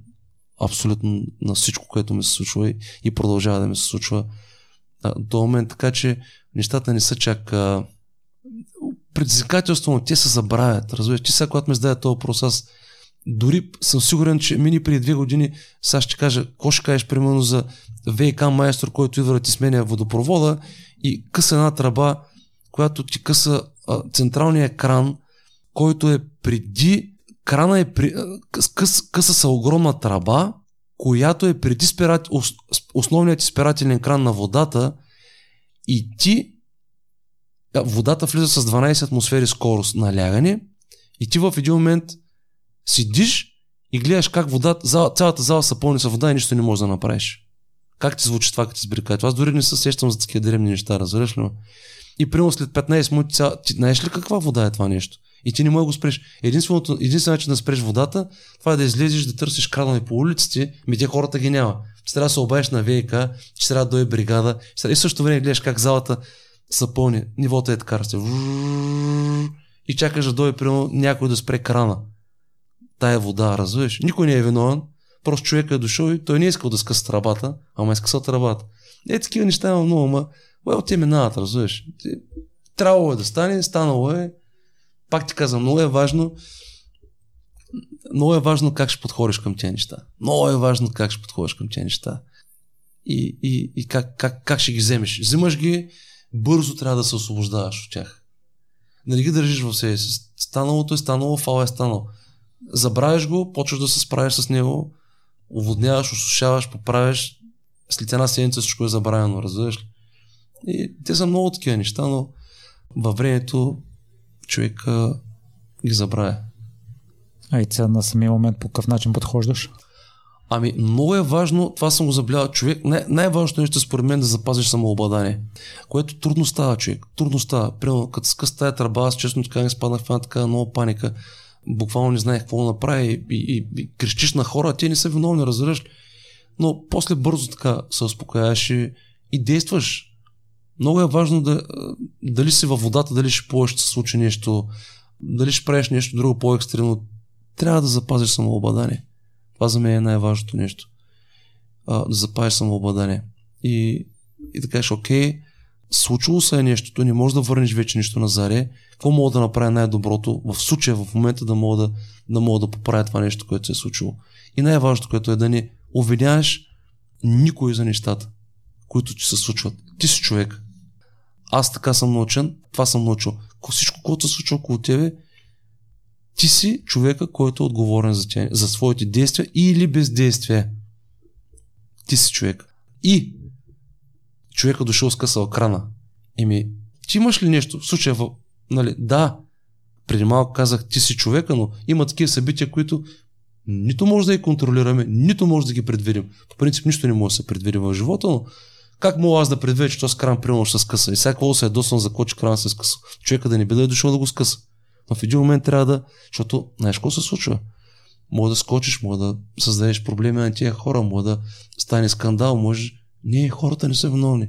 абсолютно на всичко, което ми се случва и, и продължава да ми се случва а, до момент. Така че нещата не са чак а, предизвикателство, но те се забравят. Разбираш, ти сега, когато ме зададе този въпрос, аз дори съм сигурен, че мини преди две години, сега ще кажа, какво ще кажеш примерно за ВК майстор, който идва да ти сменя водопровода и къса една тръба, която ти къса а, централния екран, който е преди крана е при, къс, къса са огромна тръба, която е преди спират, основният спирателен кран на водата и ти водата влиза с 12 атмосфери скорост на лягане и ти в един момент Сидиш и гледаш как водата, цялата зала се пълни с вода и нищо не можеш да направиш. Как ти звучи това, като ти сбрикае? Аз дори не се сещам за такива древни неща, разбираш ли? И примерно след 15 минути, ця... ти знаеш ли каква вода е това нещо? И ти не можеш да го спреш. Единственото, единствено начин да спреш водата, това е да излезеш, да търсиш кранове по улиците, ми те хората ги няма. Ще трябва да се обаеш на ВИК, ще трябва да дойде бригада. И също време гледаш как залата са пълни. Нивото е така, и чакаш да дойде примерно някой да спре крана тая вода, разбираш. Никой не е виновен, просто човек е дошъл и той не е искал да скъса тръбата, ама е скъсал тръбата. Е, такива неща има много, ама well, те минават, разбираш. Трябвало е да стане, станало е. Пак ти казвам, много е важно много е важно как ще подходиш към тези неща. Много е важно как ще подходиш към тези неща. И, и, и как, как, как ще ги вземеш. Взимаш ги, бързо трябва да се освобождаваш от тях. Не ги държиш в себе си. Станалото е станало, фал е станало забравяш го, почваш да се справиш с него, уводняваш, осушаваш, поправяш, след една седмица всичко е забравено, разбираш ли? И те са много такива неща, но във времето човек ги забравя. А и сега на самия момент по какъв начин подхождаш? Ами, много е важно, това съм го забелязал, човек, най- най-важното нещо според мен е да запазиш самообладание, което трудно става, човек, трудно става. Примерно, като скъс тая тръба, аз честно така не спаднах в една така много паника, буквално не знаех какво да направя и, и, и, и крещиш на хора, те не са виновни, разбираш Но после бързо така се успокояваш и, и действаш. Много е важно да, дали си във водата, дали ще плуваш, ще се случи нещо, дали ще правиш нещо друго по-екстремно. Трябва да запазиш самообладание. Това за мен е най-важното нещо. А, да запазиш самообладание. И, и да кажеш, окей, случило се е нещото, не можеш да върнеш вече нищо на заре. Какво мога да направя най-доброто в случая, в момента да мога да, да мога да поправя това нещо, което се е случило. И най-важното, което е да не обвиняваш никой за нещата, които ти се случват. Ти си човек. Аз така съм научен, това съм научил. Всичко, което се случва около тебе, ти си човека, който е отговорен за, тя, за своите действия или бездействие. Ти си човек. И човека дошъл скъсал крана. Еми, ти имаш ли нещо? В случая, в, нали, да, преди малко казах, ти си човека, но има такива събития, които нито може да ги контролираме, нито може да ги предвидим. По принцип, нищо не може да се предвиди в живота, но как мога аз да предвидя, че този кран примерно ще скъса? И всяко се е досан за кой, кран се скъса. Човека да не биде дошъл да го скъса. Но в един момент трябва да, защото знаеш какво се случва? Може да скочиш, може да създадеш проблеми на тия хора, може да стане скандал, може... Не, хората не са виновни.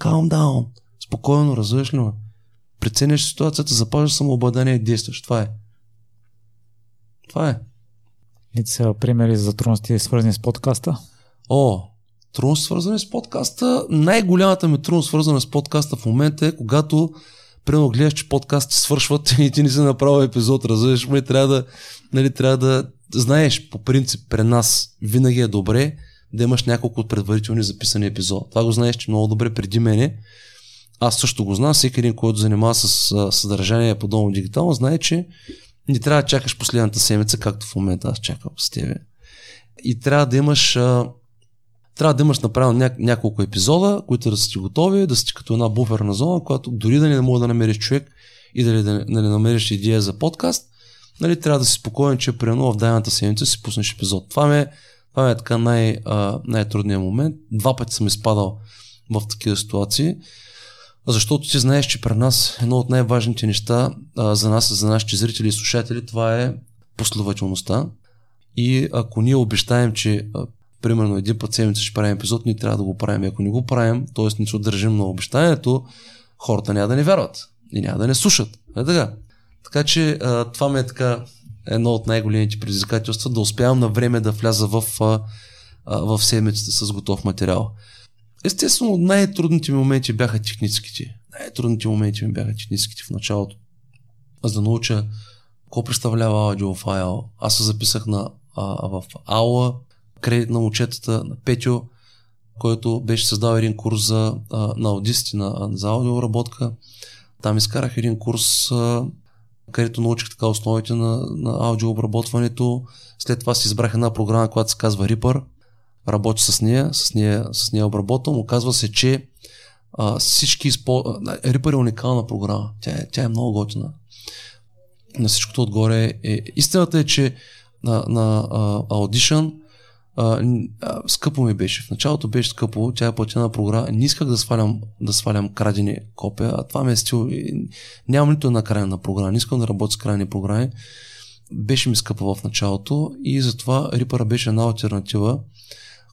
Calm down. Спокойно, разбираш ли ме? Преценяш ситуацията, запазиш самообладание и действаш. Това е. Това е. И сега примери за трудности, свързани с подкаста? О, трудност свързани с подкаста. Най-голямата ми трудност свързана с подкаста в момента е когато примерно гледаш, че подкасти свършват и ти не си направил епизод, разбираш ме, трябва да, нали, трябва да знаеш по принцип при нас винаги е добре да имаш няколко предварителни записани епизод. Това го знаеш, че много добре преди мене. Аз също го знам, всеки един, който занимава с съдържание подобно дигитално, знае, че не трябва да чакаш последната седмица, както в момента аз чакам с тебе. И трябва да имаш трябва да имаш направено ня- няколко епизода, които да са ти готови, да са ти като една буферна зона, която дори да не мога да намериш човек и да, да, да не намериш идея за подкаст, нали, трябва да си спокоен, че примерно в дайната седмица си пуснеш епизод. Това ми е, това е така най, а, най-трудният момент. Два пъти съм изпадал в такива ситуации, защото ти знаеш, че при нас едно от най-важните неща а, за нас, за нашите зрители и слушатели, това е последователността. И ако ние обещаем, че примерно един път седмица ще правим епизод, ние трябва да го правим. Ако не го правим, т.е. не се държим на обещанието, хората няма да не вярват и няма да не слушат. Е така. Така че а, това ми е така едно от най-големите предизвикателства, да успявам на време да вляза в, в седмицата с готов материал. Естествено, най-трудните ми моменти бяха техническите. Най-трудните моменти ми бяха техническите в началото. Аз да науча какво представлява аудиофайл. Аз се записах на, а, в Ауа, кредит на момчетата на Петю, който беше създал един курс за, а, на аудисти на, за аудиообработка. Там изкарах един курс, а, където научих така основите на, на аудиообработването. След това си избрах една програма, която се казва Reaper. Работя с нея, с нея, с нея обработвам. Оказва се, че а, всички изпо... Reaper е уникална програма. Тя е, тя е много готина. На всичкото отгоре е... Истината е, че на, на а, Audition а, скъпо ми беше. В началото беше скъпо, тя е платена програма. Не исках да свалям, да свалям крадени копия, а това ми е стил. Нямам нито една крайна програма. Не искам да работя с крайни програми. Беше ми скъпо в началото и затова Рипъра беше една альтернатива,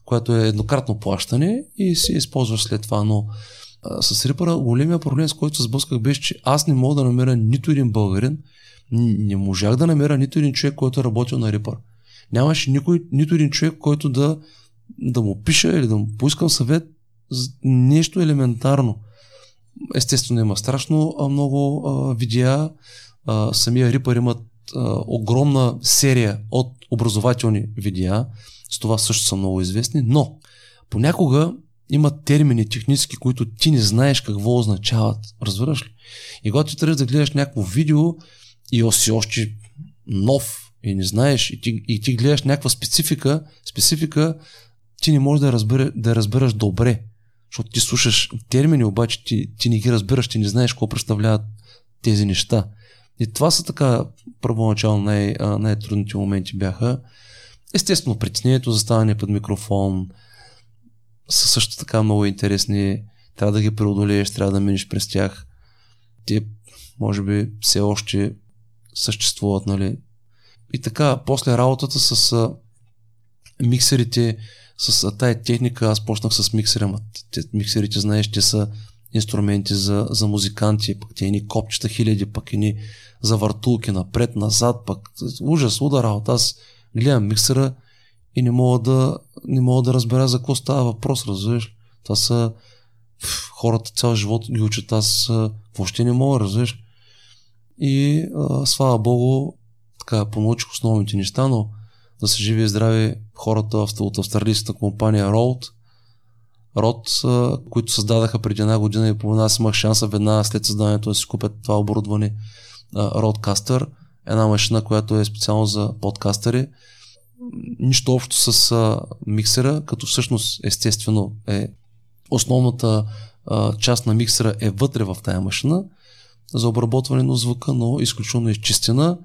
която е еднократно плащане и се използваш след това. Но а, с Рипъра големия проблем, с който се сблъсках, беше, че аз не мога да намеря нито един българин, не можах да намеря нито един човек, който е работил на Рипър нямаше никой, нито един човек, който да, да му пише или да му поискам съвет за нещо елементарно. Естествено има страшно много а, видеа. А, самия Рипър имат а, огромна серия от образователни видеа. С това също са много известни, но понякога има термини технически, които ти не знаеш какво означават. Разбираш ли? И когато ти трябва да гледаш някакво видео и си още нов и не знаеш и ти, и ти гледаш някаква специфика, специфика ти не можеш да, разбира, да разбираш добре. Защото ти слушаш термини, обаче ти, ти не ги разбираш, ти не знаеш какво представляват тези неща. И това са така първоначално най- най-трудните моменти бяха. Естествено, притеснението за ставане под микрофон са също така много интересни. Трябва да ги преодолееш, трябва да минеш през тях. Те, може би, все още съществуват, нали? И така, после работата с а, миксерите, с а, тая техника, аз почнах с миксера. Те, миксерите, знаеш, те са инструменти за, за музиканти, пък те ни копчета хиляди, пък ни завъртулки напред, назад, пък ужас, луда работа. Аз гледам миксера и не мога да, не мога да разбера за какво става въпрос, разбираш. Това са хората цял живот ги учат, аз въобще не мога, разбираш. И а, слава богу, така понаучих основните неща, но да се живи и здрави хората от австралийската компания Road, Род, които създадаха преди една година и половина, аз имах шанса веднага след създаването да си купят това оборудване Roadcaster, една машина, която е специално за подкастери. Нищо общо с а, миксера, като всъщност естествено е основната а, част на миксера е вътре в тая машина за обработване на звука, но изключително изчистена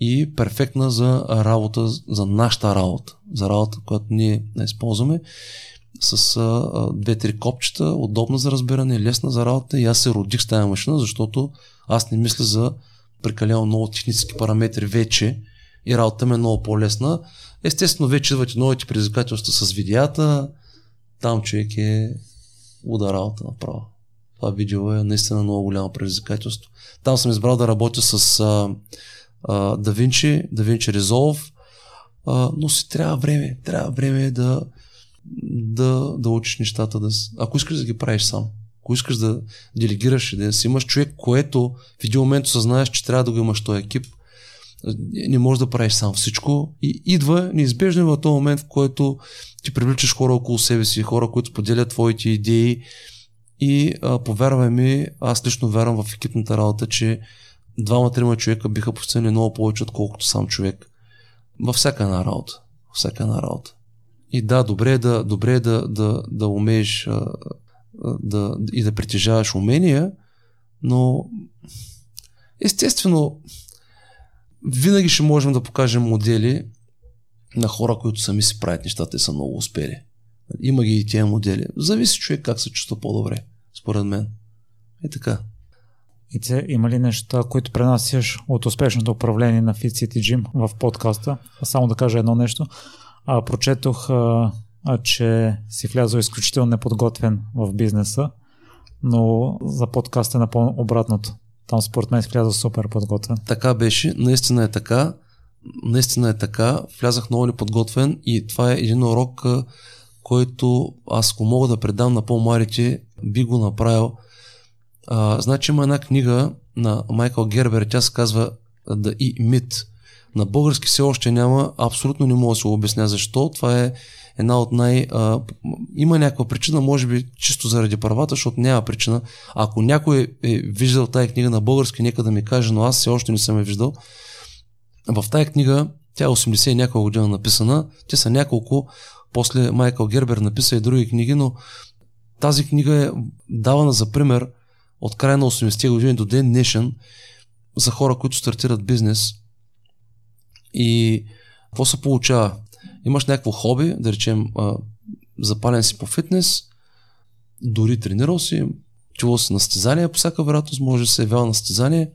и перфектна за работа, за нашата работа, за работа, която ние използваме с две-три копчета, удобна за разбиране, лесна за работа и аз се родих с тази машина, защото аз не мисля за прекалено много технически параметри вече и работата ми е много по-лесна. Естествено, вече идват новите предизвикателства с видеята, там човек е луда работа направо. Това видео е наистина много голямо предизвикателство. Там съм избрал да работя с а, DaVinci, DaVinci Resolve, а, но си трябва време. Трябва време да, да, да учиш нещата. Да, ако искаш да ги правиш сам, ако искаш да делегираш и да си имаш човек, което в един момент съзнаеш, че трябва да го имаш този екип, не можеш да правиш сам всичко и идва неизбежно в този момент, в който ти привличаш хора около себе си, хора, които поделят твоите идеи и повярвай ми, аз лично вярвам в екипната работа, че двама-трима човека биха постигнали много повече, отколкото сам човек. Във всяка една работа. Всяка една работа. И да, добре е да, добре е да, да, да умееш а, да, и да притежаваш умения, но естествено винаги ще можем да покажем модели на хора, които сами си правят нещата и са много успели. Има ги и тези модели. Зависи човек как се чувства по-добре, според мен. И така. И те има ли неща, които пренасяш от успешното управление на Fit City Gym в подкаста? Само да кажа едно нещо. А, прочетох, а, а, че си влязъл изключително неподготвен в бизнеса, но за подкаста е напълно обратното. Там според мен си влязъл супер подготвен. Така беше, наистина е така. Наистина е така. Влязах много неподготвен и това е един урок, който аз ако мога да предам на по-малите, би го направил. А, значи има една книга на Майкъл Гербер, тя се казва The E-Myth на български все още няма, абсолютно не мога да се обясня защо. Това е една от най... А, има някаква причина, може би чисто заради правата, защото няма причина. Ако някой е виждал тази книга на български, нека да ми каже, но аз все още не съм я виждал. В тази книга, тя е 80 и няколко година написана, те са няколко, после Майкъл Гербер написа и други книги, но тази книга е давана за пример от края на 80-те години до ден днешен за хора, които стартират бизнес – и какво се получава? Имаш някакво хоби, да речем, запален си по фитнес, дори тренирал си, чувал си на стезания, по всяка вероятност може да се явява на стезание,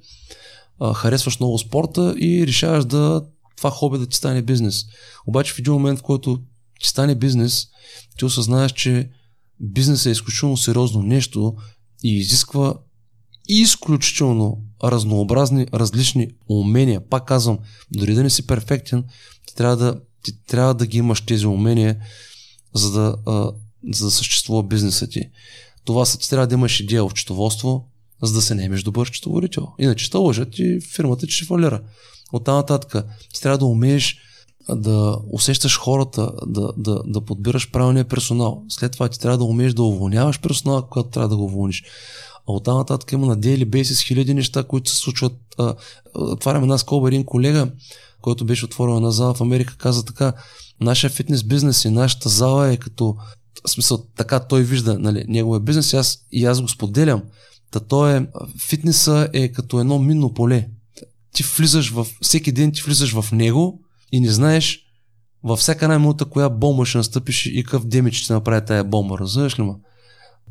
харесваш много спорта и решаваш да това хоби да ти стане бизнес. Обаче в един момент, в който ти стане бизнес, ти осъзнаеш, че бизнесът е изключително сериозно нещо и изисква изключително разнообразни, различни умения. Пак казвам, дори да не си перфектен, ти трябва да, ти трябва да ги имаш тези умения, за да, а, за да съществува бизнеса ти. Това са, ти трябва да имаш идея в четоводство, за да се наемеш добър четоворител. Иначе ще лъжат и фирмата ти ще фалира. От нататък ти трябва да умееш да усещаш хората, да, да, да подбираш правилния персонал. След това ти трябва да умееш да уволняваш персонала, когато трябва да го уволниш. А оттам нататък има на daily basis хиляди неща, които се случват. Отварям една скоба, един колега който беше отворил една зала в Америка, каза така, нашия фитнес бизнес и нашата зала е като, в смисъл, така той вижда, нали, неговия бизнес и аз, и аз го споделям. Та той е, фитнеса е като едно минно поле. Ти влизаш в, всеки ден ти влизаш в него и не знаеш във всяка една минута коя бомба ще настъпиш и какъв демидж ще направи тая бомба, разбираш ли ма?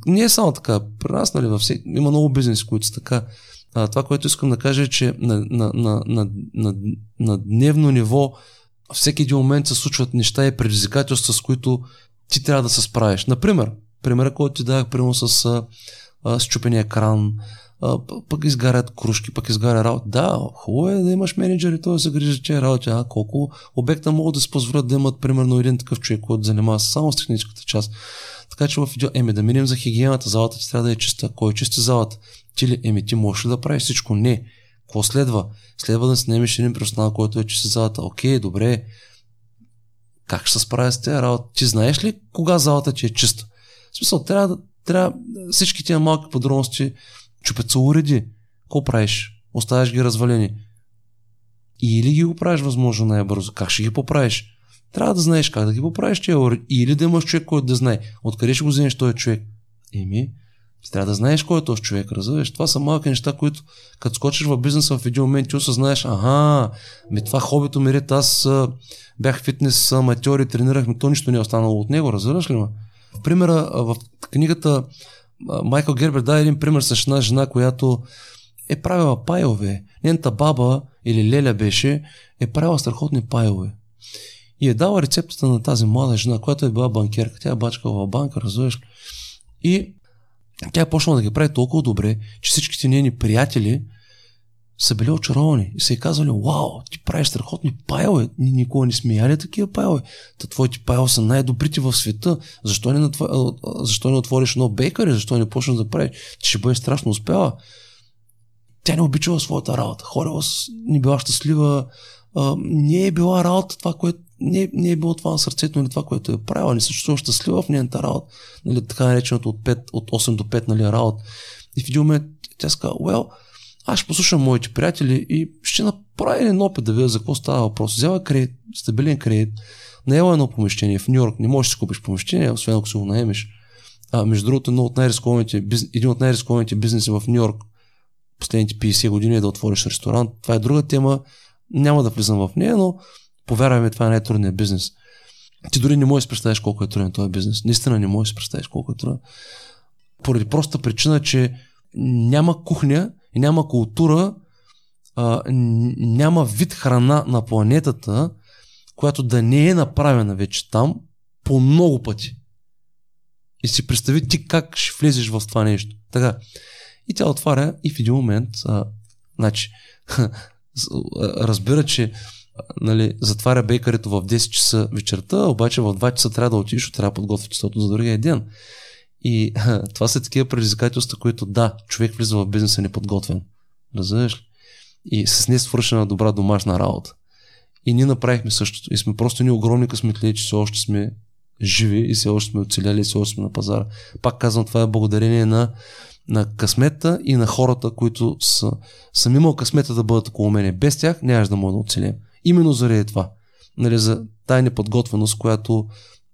Не е само така. При нас, нали, във всек... има много бизнеси, които са така. А, това, което искам да кажа е, че на, на, на, на, на, на дневно ниво всеки един момент се случват неща и предизвикателства, с които ти трябва да се справиш. Например, примера, който ти дадах, примерно с а, чупения кран, пък изгарят кружки, пък изгаря работа. Да, хубаво е да имаш менеджери, той да се грижи, че е работа. А колко обекта могат да се позволят да имат примерно един такъв човек, който занимава само с техническата част. Така че в идеал, еми да минем за хигиената, залата ти трябва да е чиста. Кой чисти залата? Ти ли? Еми ти можеш ли да правиш всичко? Не. Какво следва? Следва да снемеш един персонал, който е чисти залата. Окей, добре. Как ще се справя с тези работа? Ти знаеш ли кога залата ти е чиста? В смисъл, трябва трябва всички тия малки подробности чупят се уреди. Какво правиш? Оставяш ги развалени. Или ги го правиш възможно най-бързо. Как ще ги поправиш? Трябва да знаеш как да ги поправиш тия уреди. Или да имаш човек, който да знае. Откъде ще го вземеш този човек? Еми, ти трябва да знаеш кой е този човек, разбираш? Това са малки неща, които като скочиш в бизнеса в един момент ти осъзнаеш, ага, ми това хобито ми ред, аз а, бях фитнес аматьор и тренирах, ми то нищо не е останало от него, разбираш ли ма? В примера, в книгата Майкъл Гербер даде един пример с една жена, която е правила пайове. Нейната баба или леля беше, е правила страхотни пайове. И е дала рецептата на тази млада жена, която е била банкерка. Тя е бачкала в банка, разбираш. И тя е почнала да ги прави толкова добре, че всичките нейни приятели са били очаровани и са й казвали, вау, ти правиш страхотни пайове, ние никога не сме яли такива пайове. Та твоите пайове са най-добрите в света. Защо не, натва... защо не отвориш едно бейкъри, защо не почнеш да правиш? Ти ще бъдеш страшно успяла. Тя не обичала своята работа. Хорила не била щастлива. Не е била работа това, което не, не е било това на сърцето или това, което е правила. Не съществува щастлива в нейната работа. Нали, така нареченото от, 5, от 8 до 5 нали, работа. И в един момент тя каза, well, аз ще послушам моите приятели и ще направя един опит да видя за какво става въпрос. Взела кредит, стабилен кредит, наела едно помещение в Нью Йорк, не можеш да си купиш помещение, освен ако си го наемеш. А, между другото, едно от най-рискованите, един от най-рискованите бизнеси в Нью Йорк последните 50 години е да отвориш ресторант. Това е друга тема, няма да влизам в нея, но повярвай ми, това е най-трудният бизнес. Ти дори не можеш да представиш колко е труден този бизнес. Наистина не можеш да представиш колко е труден. Поради проста причина, че няма кухня и няма култура, а, няма вид храна на планетата, която да не е направена вече там по много пъти. И си представи ти как ще влезеш в това нещо. Така. И тя отваря и в един момент, а, значи, разбира, че нали, затваря бейкарито в 10 часа вечерта, обаче в 2 часа трябва да отидеш, трябва да подготвиш часото за другия ден. И това са такива предизвикателства, които да, човек влиза в бизнеса неподготвен. Разбираш ли? И с не свършена добра домашна работа. И ние направихме същото. И сме просто ни огромни късметли, че все още сме живи и все още сме оцеляли и все още сме на пазара. Пак казвам, това е благодарение на, на късмета и на хората, които са, съм имал късмета да бъдат около мене. Без тях нямаш да мога да оцелем. Именно заради това. Нали, за тая неподготвеност, която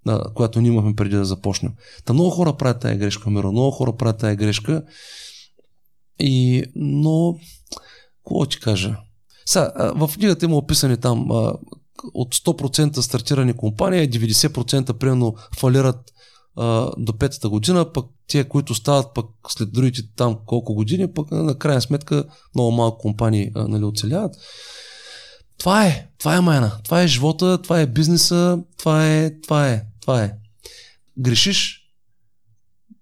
а, която ние имахме преди да започнем. Та много хора правят тази грешка, Миро. Много хора правят тази грешка. И, но, какво ти кажа? Сега, в книгата има описани там от 100% стартирани компании, 90% примерно фалират а, до петата година, пък те, които стават пък след другите там колко години, пък на крайна сметка много малко компании нали, оцеляват. Това е, това е майна, това е живота, това е бизнеса, това е, това е. Това е. Грешиш,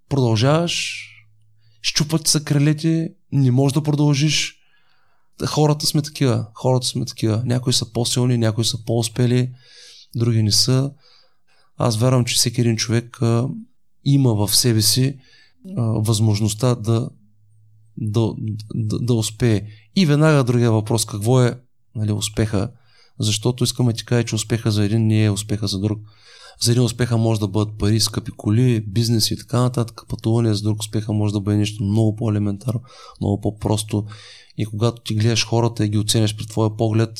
продължаваш, щупват са крилете, не можеш да продължиш. Хората сме такива. Хората сме такива. Някои са по-силни, някои са по-успели, други не са. Аз вярвам, че всеки един човек а, има в себе си а, възможността да, да, да, да успее. И веднага другия въпрос, какво е нали, успеха? Защото искаме ти кажа, че успеха за един не е успеха за друг. За един успеха може да бъдат пари, скъпи коли, бизнес и така нататък. Пътуване за друг успеха може да бъде нещо много по-елементарно, много по-просто. И когато ти гледаш хората и ги оценяш пред твоя поглед,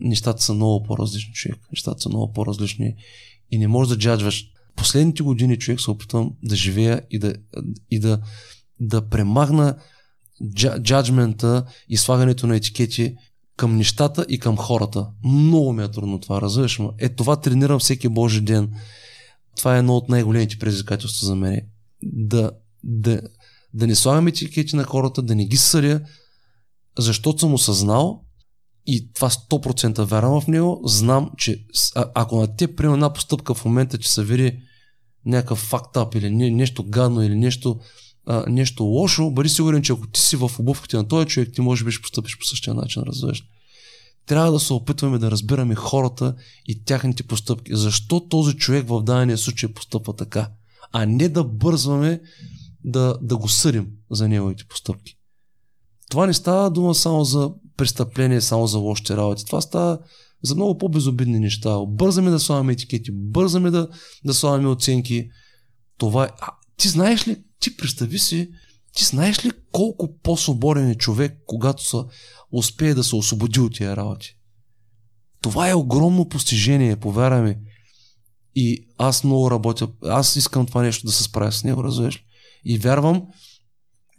нещата са много по-различни, човек. Нещата са много по-различни и не можеш да джаджваш. Последните години човек се опитвам да живея и да, и да, да премахна джаджмента и слагането на етикети към нещата и към хората. Много ми е трудно това, разбираш ме. Е, това тренирам всеки божи ден. Това е едно от най-големите предизвикателства за мен. Да, да, да не слагам етикети на хората, да не ги съдя, защото съм осъзнал и това 100% вярвам в него, знам, че а, ако на те приема една постъпка в момента, че се види някакъв фактап или не, нещо гадно или нещо, нещо лошо, бъди сигурен, че ако ти си в обувките на този човек, ти може би ще постъпиш по същия начин, разбираш. Трябва да се опитваме да разбираме хората и тяхните постъпки. Защо този човек в дадения случай постъпва така? А не да бързваме да, да го съдим за неговите постъпки. Това не става дума само за престъпление, само за лошите работи. Това става за много по-безобидни неща. Бързаме да слагаме етикети, бързаме да, да слагаме оценки. Това е... А, ти знаеш ли, ти представи си, ти знаеш ли колко по-свободен е човек, когато са, успее да се освободи от тия работи? Това е огромно постижение, повярвай ми. И аз много работя, аз искам това нещо да се справя с него, разбираш И вярвам,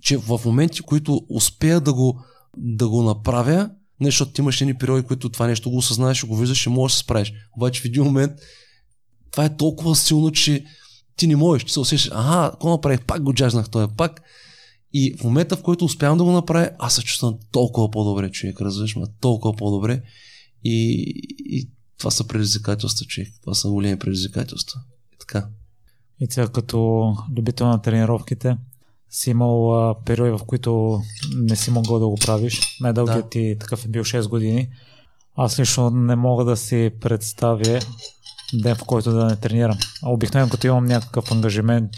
че в моменти, които успея да го, да го направя, не, защото ти имаш едни периоди, които това нещо го осъзнаеш, го виждаш и можеш да се справиш. Обаче в един момент това е толкова силно, че ти не можеш, ти се усещаш, ага, какво направих, пак го джазнах този пак. И в момента, в който успявам да го направя, аз се чувствам толкова по-добре, човек, разбираш ме, толкова по-добре. И, и това са предизвикателства, човек. Това са големи предизвикателства. И така. И сега като любител на тренировките, си имал а, периоди, в които не си могъл да го правиш. Най-дългият да. ти такъв е бил 6 години. Аз лично не мога да си представя ден, в който да не тренирам. А обикновено, като имам някакъв ангажимент,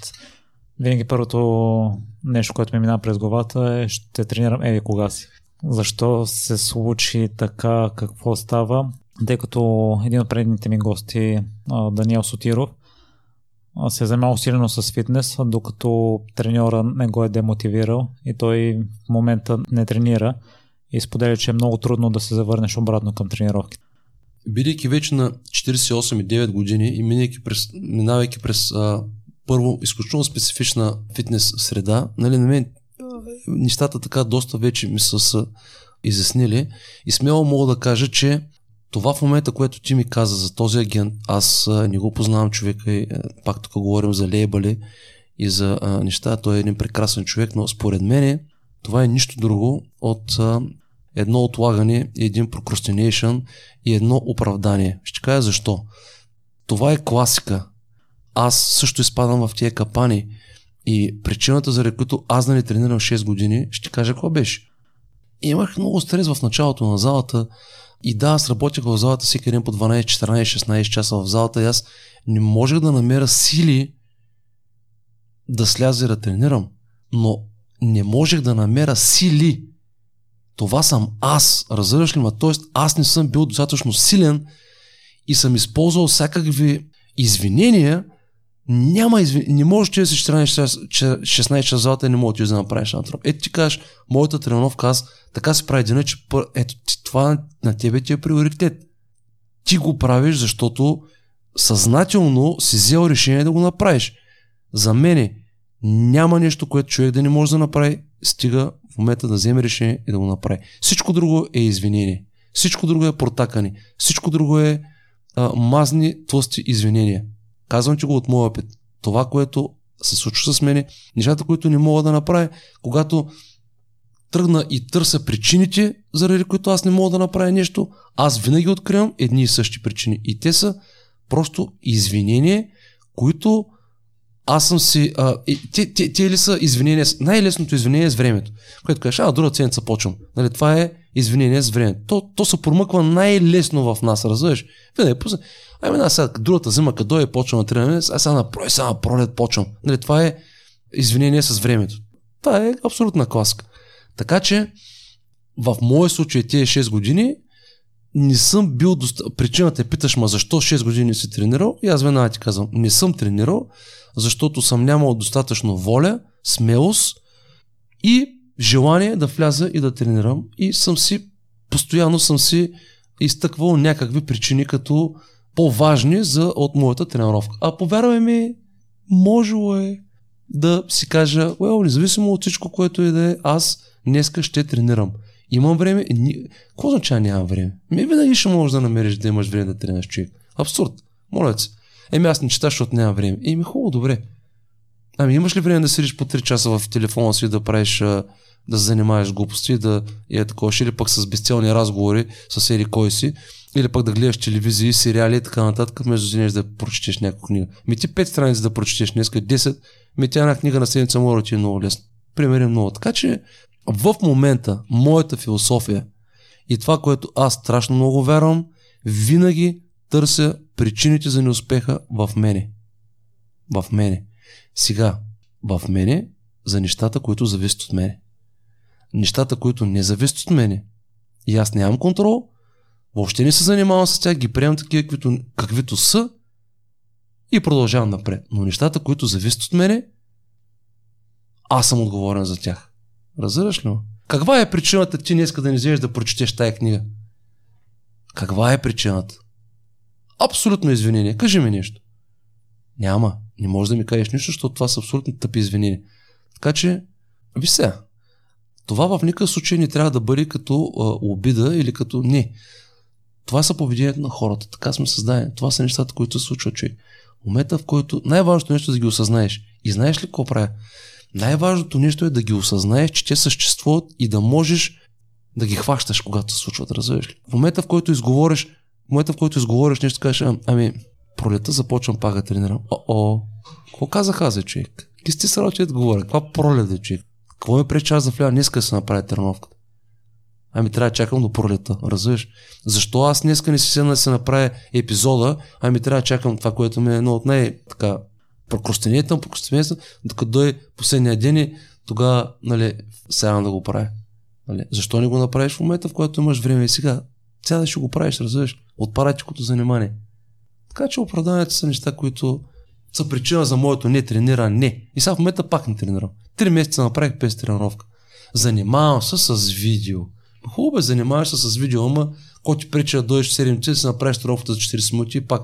винаги първото нещо, което ми мина през главата е ще тренирам еди кога си. Защо се случи така, какво става? Тъй като един от предните ми гости, Даниел Сотиров, се е занимава усилено с фитнес, докато треньора не го е демотивирал и той в момента не тренира и споделя, че е много трудно да се завърнеш обратно към тренировките. Бидейки вече на 48 и 9 години и минайки през, минавайки през а, първо изключително специфична фитнес среда, нали, на мен нещата така доста вече ми са, са изяснили и смело мога да кажа, че това в момента, което ти ми каза за този агент, аз а, не го познавам човека и пак тук говорим за лейбали и за а, неща. Той е един прекрасен човек, но според мен това е нищо друго от а, едно отлагане, един procrastination и едно оправдание. Ще кажа защо. Това е класика. Аз също изпадам в тия капани и причината, заради която аз да не тренирам 6 години, ще кажа какво беше. Имах много стрес в началото на залата, и да, аз работех в залата всеки ден по 12, 14, 16 часа в залата и аз не можех да намеря сили да сляза да тренирам. Но не можех да намеря сили. Това съм аз, разбираш ли ма? Тоест аз не съм бил достатъчно силен и съм използвал всякакви извинения, няма извин... Не можеш да си 14 16 часа и не можеш да направиш на троп. Ето ти кажеш, моята тренировка, аз така се прави деня, че ето това на тебе ти е приоритет. Ти го правиш, защото съзнателно си взел решение да го направиш. За мене няма нещо, което човек да не може да направи, стига в момента да вземе решение и да го направи. Всичко друго е извинение. Всичко друго е протакане. Всичко друго е а, мазни, тлъсти извинения. Казвам ти го от моя опит. Това, което се случва с мене, нещата, които не мога да направя, когато тръгна и търся причините, заради които аз не мога да направя нещо, аз винаги откривам едни и същи причини. И те са просто извинения, които аз съм си... А, те, те, те ли са извинения? Най-лесното извинение е с времето. Което кажеш, а, друга седмица почвам. Нали, това е извинение с времето. То, то се промъква най-лесно в нас, разбираш? Винаги пусне. Ами, на сега другата зима, като дойде, почвам на трениране, аз сега на пролет, сега на пролет почвам. Нали, това е извинение с времето. Това е абсолютна класка. Така че, в моя случай, тези 6 години, не съм бил доста... Причината е, питаш ма защо 6 години си тренирал и аз веднага ти казвам, не съм тренирал, защото съм нямал достатъчно воля, смелост и желание да вляза и да тренирам и съм си, постоянно съм си изтъквал някакви причини като по-важни за, от моята тренировка. А повярвай ми, можело е да си кажа, well, независимо от всичко, което и да е, аз днеска ще тренирам. Имам време. Ни... Какво означава нямам време? Ми винаги ще можеш да намериш да имаш време да тренираш човек. Абсурд. Моля се. Еми аз не чета, защото нямам време. Еми хубаво, добре. Ами имаш ли време да седиш по 3 часа в телефона си да правиш, да се занимаваш глупости, да е такова, или пък с безцелни разговори с ери кой си, или пък да гледаш телевизии, сериали и така нататък, между да да прочетеш някаква книга. Ми ти 5 страници да прочетеш днес, 10, ми тя една книга на седмица може да ти е много лесно. Пример е много. Така че в момента моята философия и това, което аз страшно много вярвам, винаги търся причините за неуспеха в мене. В мене. Сега, в мене за нещата, които зависят от мене. Нещата, които не зависят от мене и аз нямам контрол, въобще не се занимавам с тях, ги приемам такива, каквито, каквито са и продължавам напред. Но нещата, които зависят от мене, аз съм отговорен за тях. Разбираш ли? Каква е причината ти днес да не вземеш да прочетеш тая книга? Каква е причината? Абсолютно извинение. Кажи ми нещо. Няма. Не можеш да ми кажеш нищо, защото това са абсолютно тъпи извинения. Така че, ви сега, това в никакъв случай не трябва да бъде като а, обида или като не. Това са поведението на хората. Така сме създадени. Това са нещата, които се случват, човек. Момента, в който най-важното нещо е да ги осъзнаеш. И знаеш ли какво правя? Най-важното нещо е да ги осъзнаеш, че те съществуват и да можеш да ги хващаш, когато се случват, разбираш ли? В момента, в който изговориш, в момента, в който изговориш нещо, кажеш, а, ами, пролета започвам пак да тренирам. О-о, какво казах аз, човек? Ки сте срал, че да говоря? Каква пролет, човек? Какво ме пречи аз да вляза? Днеска да се направи тренировката. Ами трябва да чакам до пролета, разбираш? Защо аз днеска не си седна да се направя епизода, ами трябва да чакам това, което ми е едно от най- така прокрастинирам, прокрастинирам, докато дойде последния ден и тогава, нали, сега да го правя. Нали? Защо не го направиш в момента, в който имаш време и сега? Цяла да ще го правиш, разбираш? От паратикото занимание. Така че оправданията са неща, които са причина за моето не трениране. Не. И сега в момента пак не тренирам. Три месеца направих без тренировка. Занимавам се с видео. Хубаво е, занимаваш се с видео, ама кой ти пречи да дойдеш 7 часа, си направиш тренировката за 40 минути и пак.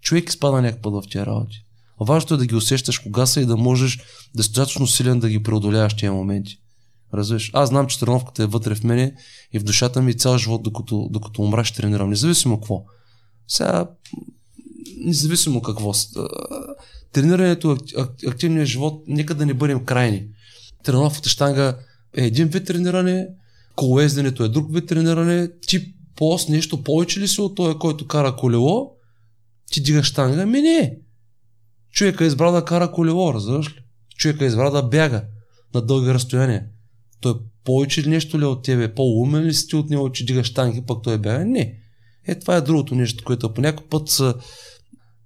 Човек изпада някакъв път в тия работи. Важното е да ги усещаш кога са и да можеш достатъчно силен да ги преодоляваш тези моменти. Разбираш? Аз знам, че тренировката е вътре в мене и в душата ми цял живот, докато, докато умра, ще тренирам. Независимо какво. Сега, независимо какво. Тренирането, активният живот, нека да не бъдем крайни. Тренировката штанга е един вид трениране, колоезденето е друг вид трениране, ти пост нещо повече ли си от този, който кара колело, ти дигаш штанга, ми не. Човека е избрал да кара колело, разбираш ли? Човека е избрал да бяга на дълги разстояния. Той повече нещо ли е от тебе? По-умен ли си ти от него, че дигаш танки, пък той бяга? Не. Е, това е другото нещо, което по някой път са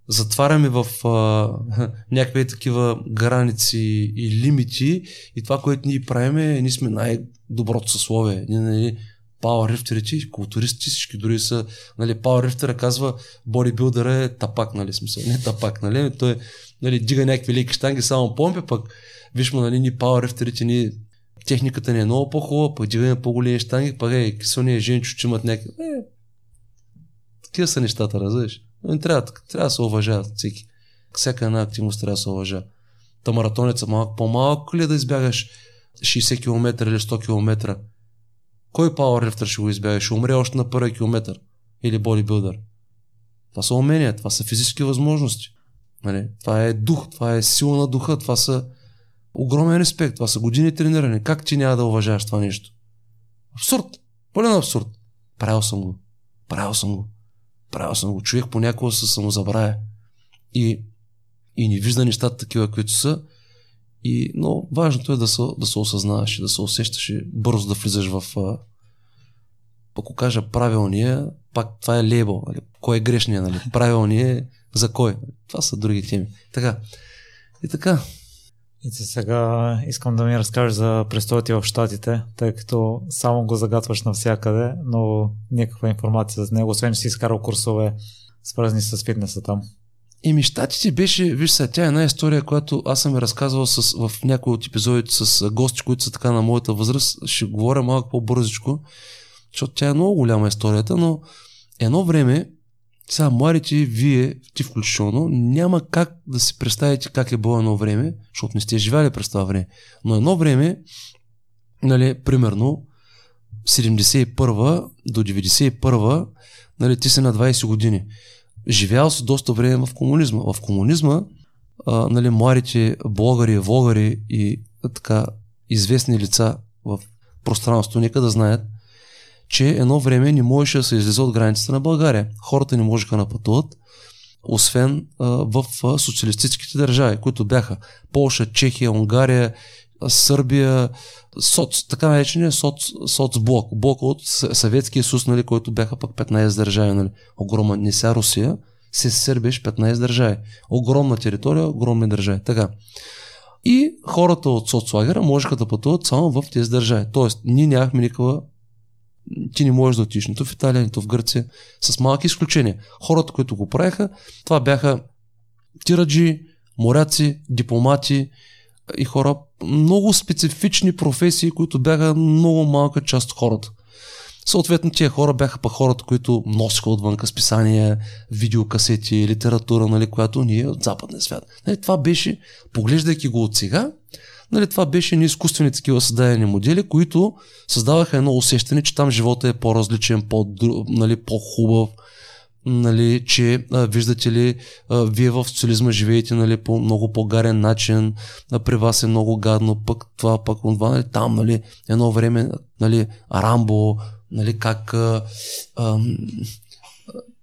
затваряме в а, някакви такива граници и лимити и това, което ние правиме, ние сме най-доброто съсловие. Ние, нали, пауърлифтерите, културисти, всички дори са, нали, пауърлифтера казва, бодибилдъра е тапак, нали, смисъл, не тапак, нали, той, нали, дига някакви леки штанги, само помпи, пък, виж му, нали, ни пауърлифтерите, ни, техниката ни е много по-хубава, пък дигаме по-големи штанги, пък е, кисония женчо, че имат някакви, е, такива са нещата, разбираш. Трябва, трябва да се уважават всеки. Всяка една активност трябва да се уважава. Та маратонеца малко по-малко ли е да избягаш 60 км или 100 км? Кой пауърлифтър ще го избяга? Ще умре още на първи километр. Или бодибилдър. Това са умения, това са физически възможности. Нали? Това е дух, това е сила на духа, това са огромен респект, това са години трениране. Как ти няма да уважаваш това нещо? Абсурд. Пълен абсурд. Правил съм го. Правил съм го. Правил съм го. Човек понякога се самозабравя. И, и не вижда нещата такива, които са. И, но важното е да се, да се осъзнаваш и да се усещаш и бързо да влизаш в ако кажа правилния, пак това е лейбъл. Нали? Кой е грешния, нали? Правилния за кой? Това са други теми. Така. И така. И сега искам да ми разкажеш за престоя ти в Штатите, тъй като само го загатваш навсякъде, но никаква информация за него, освен че си изкарал курсове свързани с фитнеса там. Еми, щатите беше, виж сега, тя е една история, която аз съм разказвал с, в някои от епизодите с гости, които са така на моята възраст. Ще говоря малко по-бързичко, защото тя е много голяма историята, но едно време, сега младите, вие, ти включително, няма как да си представите как е било едно време, защото не сте живяли през това време. Но едно време, нали, примерно, 71 до 91 нали, ти си на 20 години. Живял си доста време в комунизма. В комунизма а, нали, младите блогъри, влогари и така известни лица в пространството, нека да знаят, че едно време не можеше да се излезе от границата на България. Хората не можеха да пътуват, освен а, в социалистическите държави, които бяха Полша, Чехия, Унгария, Сърбия, соц, така наречения соц, соцблок, блок от Съветския съюз, нали, който бяха пък 15 държави, нали, огромна, не ся Русия, се Сърбия 15 държави. Огромна територия, огромни държави. Така. И хората от соцлагера можеха да пътуват само в тези държави. Тоест, ние нямахме никаква ти не можеш да отидеш нито в Италия, нито в Гърция, с малки изключения. Хората, които го правеха, това бяха тираджи, моряци, дипломати и хора, много специфични професии, които бяха много малка част от хората. Съответно, тия хора бяха па хората, които носиха отвънка списания, видеокасети, литература, нали, която ние от западния свят. Нали, това беше, поглеждайки го от сега, нали, това беше ни изкуствени такива създадени модели, които създаваха едно усещане, че там живота е по-различен, по, нали, по-хубав, нали, че а, виждате ли, а, вие в социализма живеете нали, по много по-гарен начин, а, при вас е много гадно, пък това, пък това, нали, там, нали, едно време, нали, Рамбо, нали, как а, а,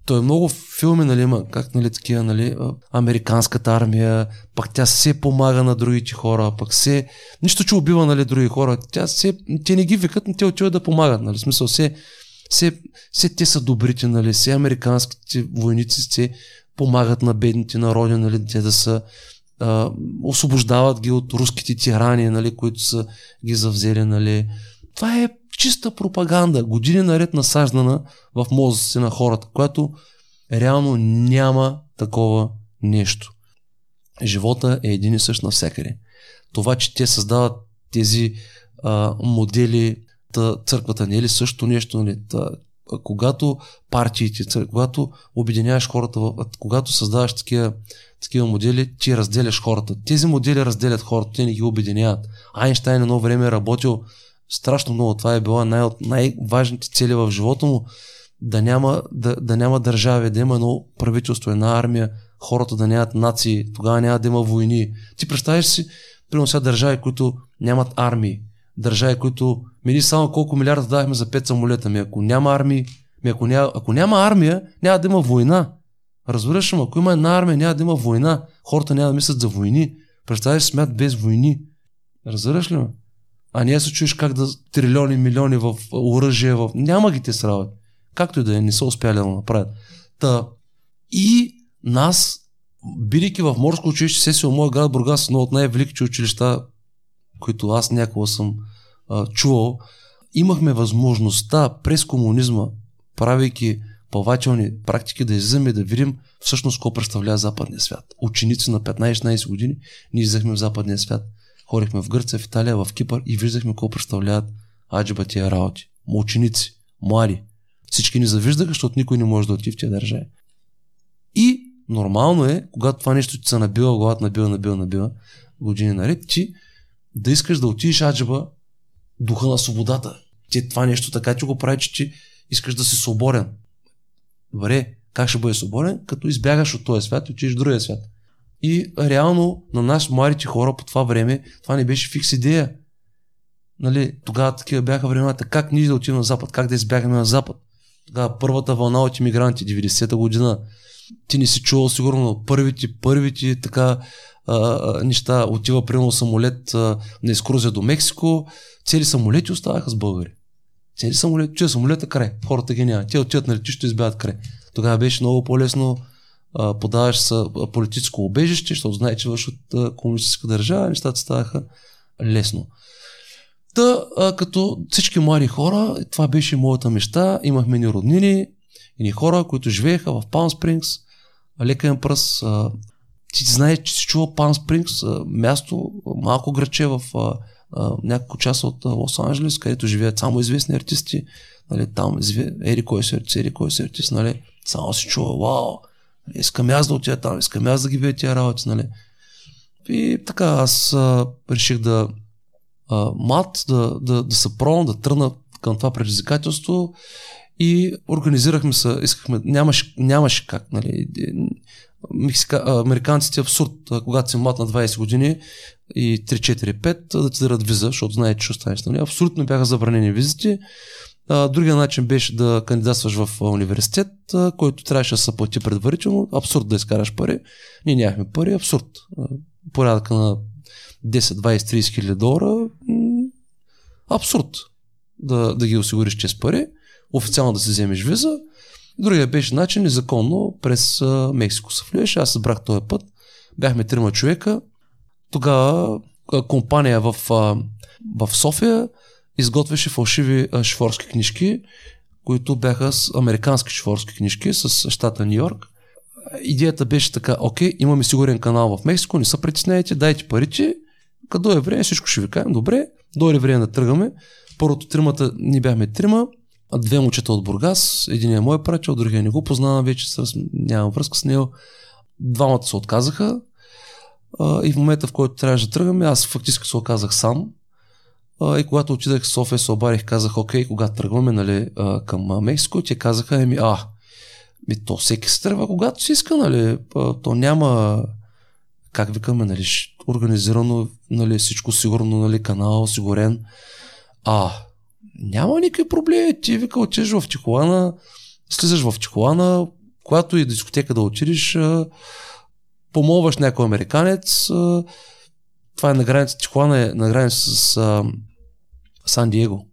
той е много филми, нали, има как, нали, такива, нали, американската армия, пък тя се помага на другите хора, пък се, нищо, че убива, нали, други хора, тя се, те не ги викат, но те отиват да помагат, нали, смисъл, се, се, се те са добрите, нали, се американските войници се помагат на бедните народи, нали, те да са, а, освобождават ги от руските тирани, нали, които са ги завзели, нали. Това е чиста пропаганда, години наред насаждана в мозъците на хората, която реално няма такова нещо. Живота е един и същ навсякъде. Това, че те създават тези а, модели, та, църквата не е ли също нещо, нали? Та, когато партиите, когато обединяваш хората, когато създаваш такива, такива модели, ти разделяш хората. Тези модели разделят хората, те не ги обединяват. Айнштайн едно време е работил страшно много. Това е била най- от най-важните цели в живота му. Да няма, да, да няма държави, да има едно правителство, една армия, хората да нямат нации, тогава няма да има войни. Ти представяш си, примерно сега държави, които нямат армии, държави, които мини само колко милиарда давахме за 5 самолета. Ми ако няма армии, ми ако, няма, ако няма армия, няма да има война. Разбираш ли, ако има една армия, няма да има война. Хората няма да мислят за войни. Представяш смят без войни. Разбираш ли ме? А не се чуеш как да трилиони, милиони в оръжие, в... няма ги те срават. Както и да е, не са успяли да направят. Та, и нас, бидейки в морско училище, се си моят град Бургас, едно от най-великите училища, които аз някога съм а, чувал, имахме възможността през комунизма, правейки плавателни практики, да излизаме да видим всъщност какво представлява западния свят. Ученици на 15-16 години ние излизахме в западния свят. Ходихме в Гърция, в Италия, в Кипър и виждахме какво представляват аджиба тия работи. Ученици, млади. Всички ни завиждаха, защото никой не може да отиде в тия държави. И нормално е, когато това нещо ти се набива главата, набива, набива, набива, години наред, ти да искаш да отидеш аджиба духа на свободата. Ти това нещо така ти го прави, че ти искаш да си свободен. Добре, как ще бъде свободен? Като избягаш от този свят и отидеш в другия свят. И реално на нас, младите хора по това време, това не беше фикс идея. Нали, тогава такива бяха времената. Как ние да отидем на Запад? Как да избягаме на Запад? Тогава първата вълна от иммигранти, 90-та година. Ти не си чувал сигурно първите, първите така а, неща. Отива примерно самолет а, на изкрузия до Мексико. Цели самолети оставаха с българи. Цели самолети, че самолета край. Хората ги няма. Те отиват на летището и избягат край. Тогава беше много по-лесно подаваш са политическо убежище, защото знае, че вършат комунистическа държава, нещата ставаха лесно. Та, а, като всички млади хора, това беше моята мечта, имахме ни роднини и ни хора, които живееха в Палм Спрингс, лекен пръс. А, ти знаеш, че си чува Палм Спрингс, място, малко граче в няколко часа от Лос Анджелес, където живеят само известни артисти. нали, там, ери кой си артист, ери кой си артист, нали, само си чува, вау, искам аз да отида там, искам аз да ги видя тия работи, нали. И така, аз а, реших да а, мат, да, да, да се пробвам, да тръгна към това предизвикателство и организирахме се, искахме, нямаше, нямаше как, нали, Мексика, американците е абсурд, когато си млад на 20 години и 3-4-5 да ти дадат виза, защото знаете, че останеш. Нали? Абсолютно бяха забранени визите. Другия начин беше да кандидатстваш в университет, който трябваше да се плати предварително. Абсурд да изкараш пари. Ние нямахме пари, абсурд. Порядъка на 10, 20, 30 хиляди долара. Абсурд да, да ги осигуриш чрез пари. Официално да си вземеш виза Другия беше начин незаконно през Мексико се влияше. Аз събрах този път. Бяхме трима човека. Тогава компания в, в София изготвяше фалшиви шофьорски книжки, които бяха с американски шофьорски книжки с щата Нью Йорк. Идеята беше така, окей, имаме сигурен канал в Мексико, не се притесняйте, дайте парите, като е време всичко ще ви кажем, добре, дойде време да тръгваме. Първото тримата, ни бяхме трима, две момчета от Бургас, един е мой приятел, другия не го познавам вече, с, нямам връзка с него. Двамата се отказаха а, и в момента, в който трябваше да тръгваме, аз фактически се оказах сам. А, и когато отидах в София, се обарих, казах, окей, когато тръгваме нали, а, към Мексико, те казаха, еми, а, ми то всеки се тръгва, когато си иска, нали, а, то няма, как викаме, нали, организирано, нали, всичко сигурно, нали, канал, осигурен. А, няма никакви проблеми. Ти вика, отидеш в Тихуана, слизаш в Тихуана, когато и дискотека да отидеш, помолваш някой американец. Това е на граница, Тихуана е на граница с Сан Диего.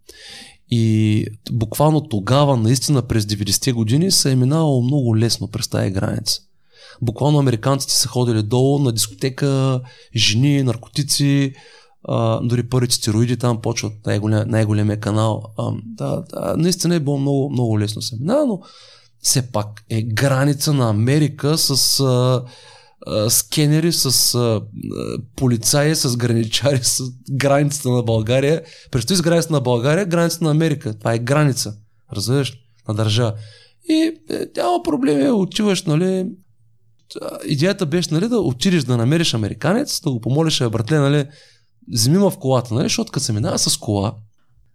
И буквално тогава, наистина през 90-те години, се е минало много лесно през тази граница. Буквално американците са ходили долу на дискотека, жени, наркотици, дори първите стероиди там почват най-голем, най-големия канал. А, да, да, наистина е било много, много лесно се минава, но все пак е граница на Америка с а, а, скенери, с а, полицаи, с граничари, с границата на България. Представи с границата на България, границата на Америка. Това е граница. Разбираш? На държава. И е, няма проблеми, отиваш, нали, идеята беше нали, да отидеш да намериш американец, да го помолиш, братле, нали, вземи в колата, нали? Защото като се минава с кола,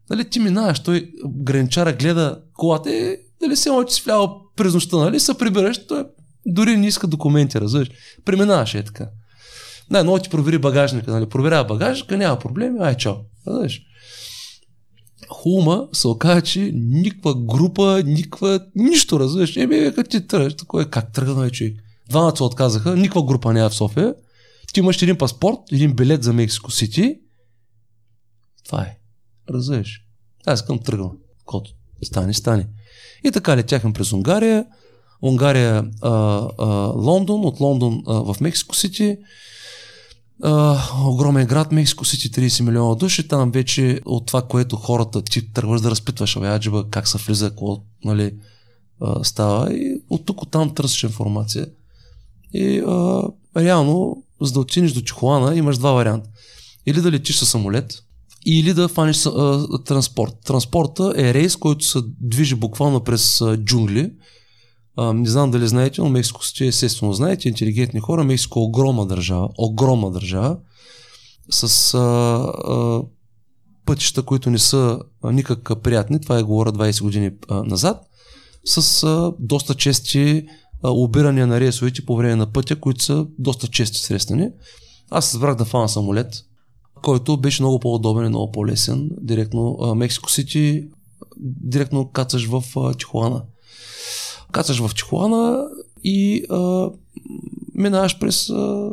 нали, ти минаваш, той граничара гледа колата и дали се че си влява през нощта, нали, се прибираш, той дори не иска документи, разбираш. Преминаваш е така. Най, но ти провери багажника, нали, проверява багажника, няма проблеми, ай чао. Разбираш. Хума се оказа, че никаква група, никаква, нищо, разбираш. Еми, като ти тръгнеш, такова е, как тръгна, човек. Двамата се отказаха, никаква група няма в София. Ти имаш един паспорт, един билет за Мексико Сити. Това е. Разбираш? Аз искам тръгна. Кото. Стане, стане. И така летяхме през Унгария. Унгария, а, а, Лондон, от Лондон а, в Мексико Сити. А, огромен град, Мексико Сити, 30 милиона души. Там вече от това, което хората ти тръгваш да разпитваш, абе, аджиба, как се влиза, какво нали, а, става. И от тук, от там търсиш информация. И а, реално за да отидеш до Тихуана, имаш два варианта. Или да летиш със самолет, или да фаниш а, транспорт. Транспорта е рейс, който се движи буквално през а, джунгли. А, не знам дали знаете, но Мексико сте естествено знаете, интелигентни хора. Мексико е огромна държава, огромна държава, с а, а, пътища, които не са никак приятни. Това е говоря 20 години а, назад. С а, доста чести обирания на рейсовете по време на пътя, които са доста чести срещани. Аз избрах да фана самолет, който беше много по-удобен и много по-лесен. Директно Мексико Сити, директно кацаш в Тихуана. Кацаш в Тихуана и а, минаваш през а,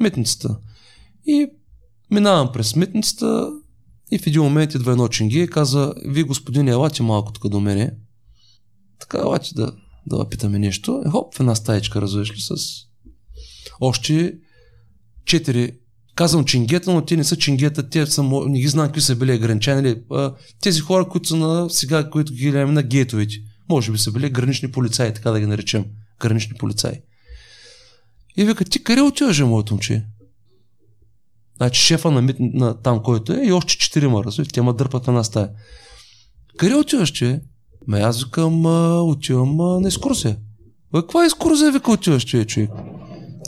митницата. И минавам през митницата и в един момент идва едно чинги и каза, вие господин, елате малко тук до мене. Така, елате да да питаме нещо. Е, хоп, в една стаечка, развеш ли, с още четири Казвам чингета, но те не са чингета, те са, не ги знам какви са били ограничени. Нали? Тези хора, които са на, сега, които ги гледаме на гейтовете, може би са били гранични полицаи, така да ги наречем. Гранични полицаи. И вика, ти къде отиваш, моето момче? Значи шефа на, на там, който е, и още четирима, разбираш, те ма дърпат на стая. къде отиваш, че? Ме аз викам, отивам на екскурсия. Бе, каква екскурзия, вика, отиваш, че, човек?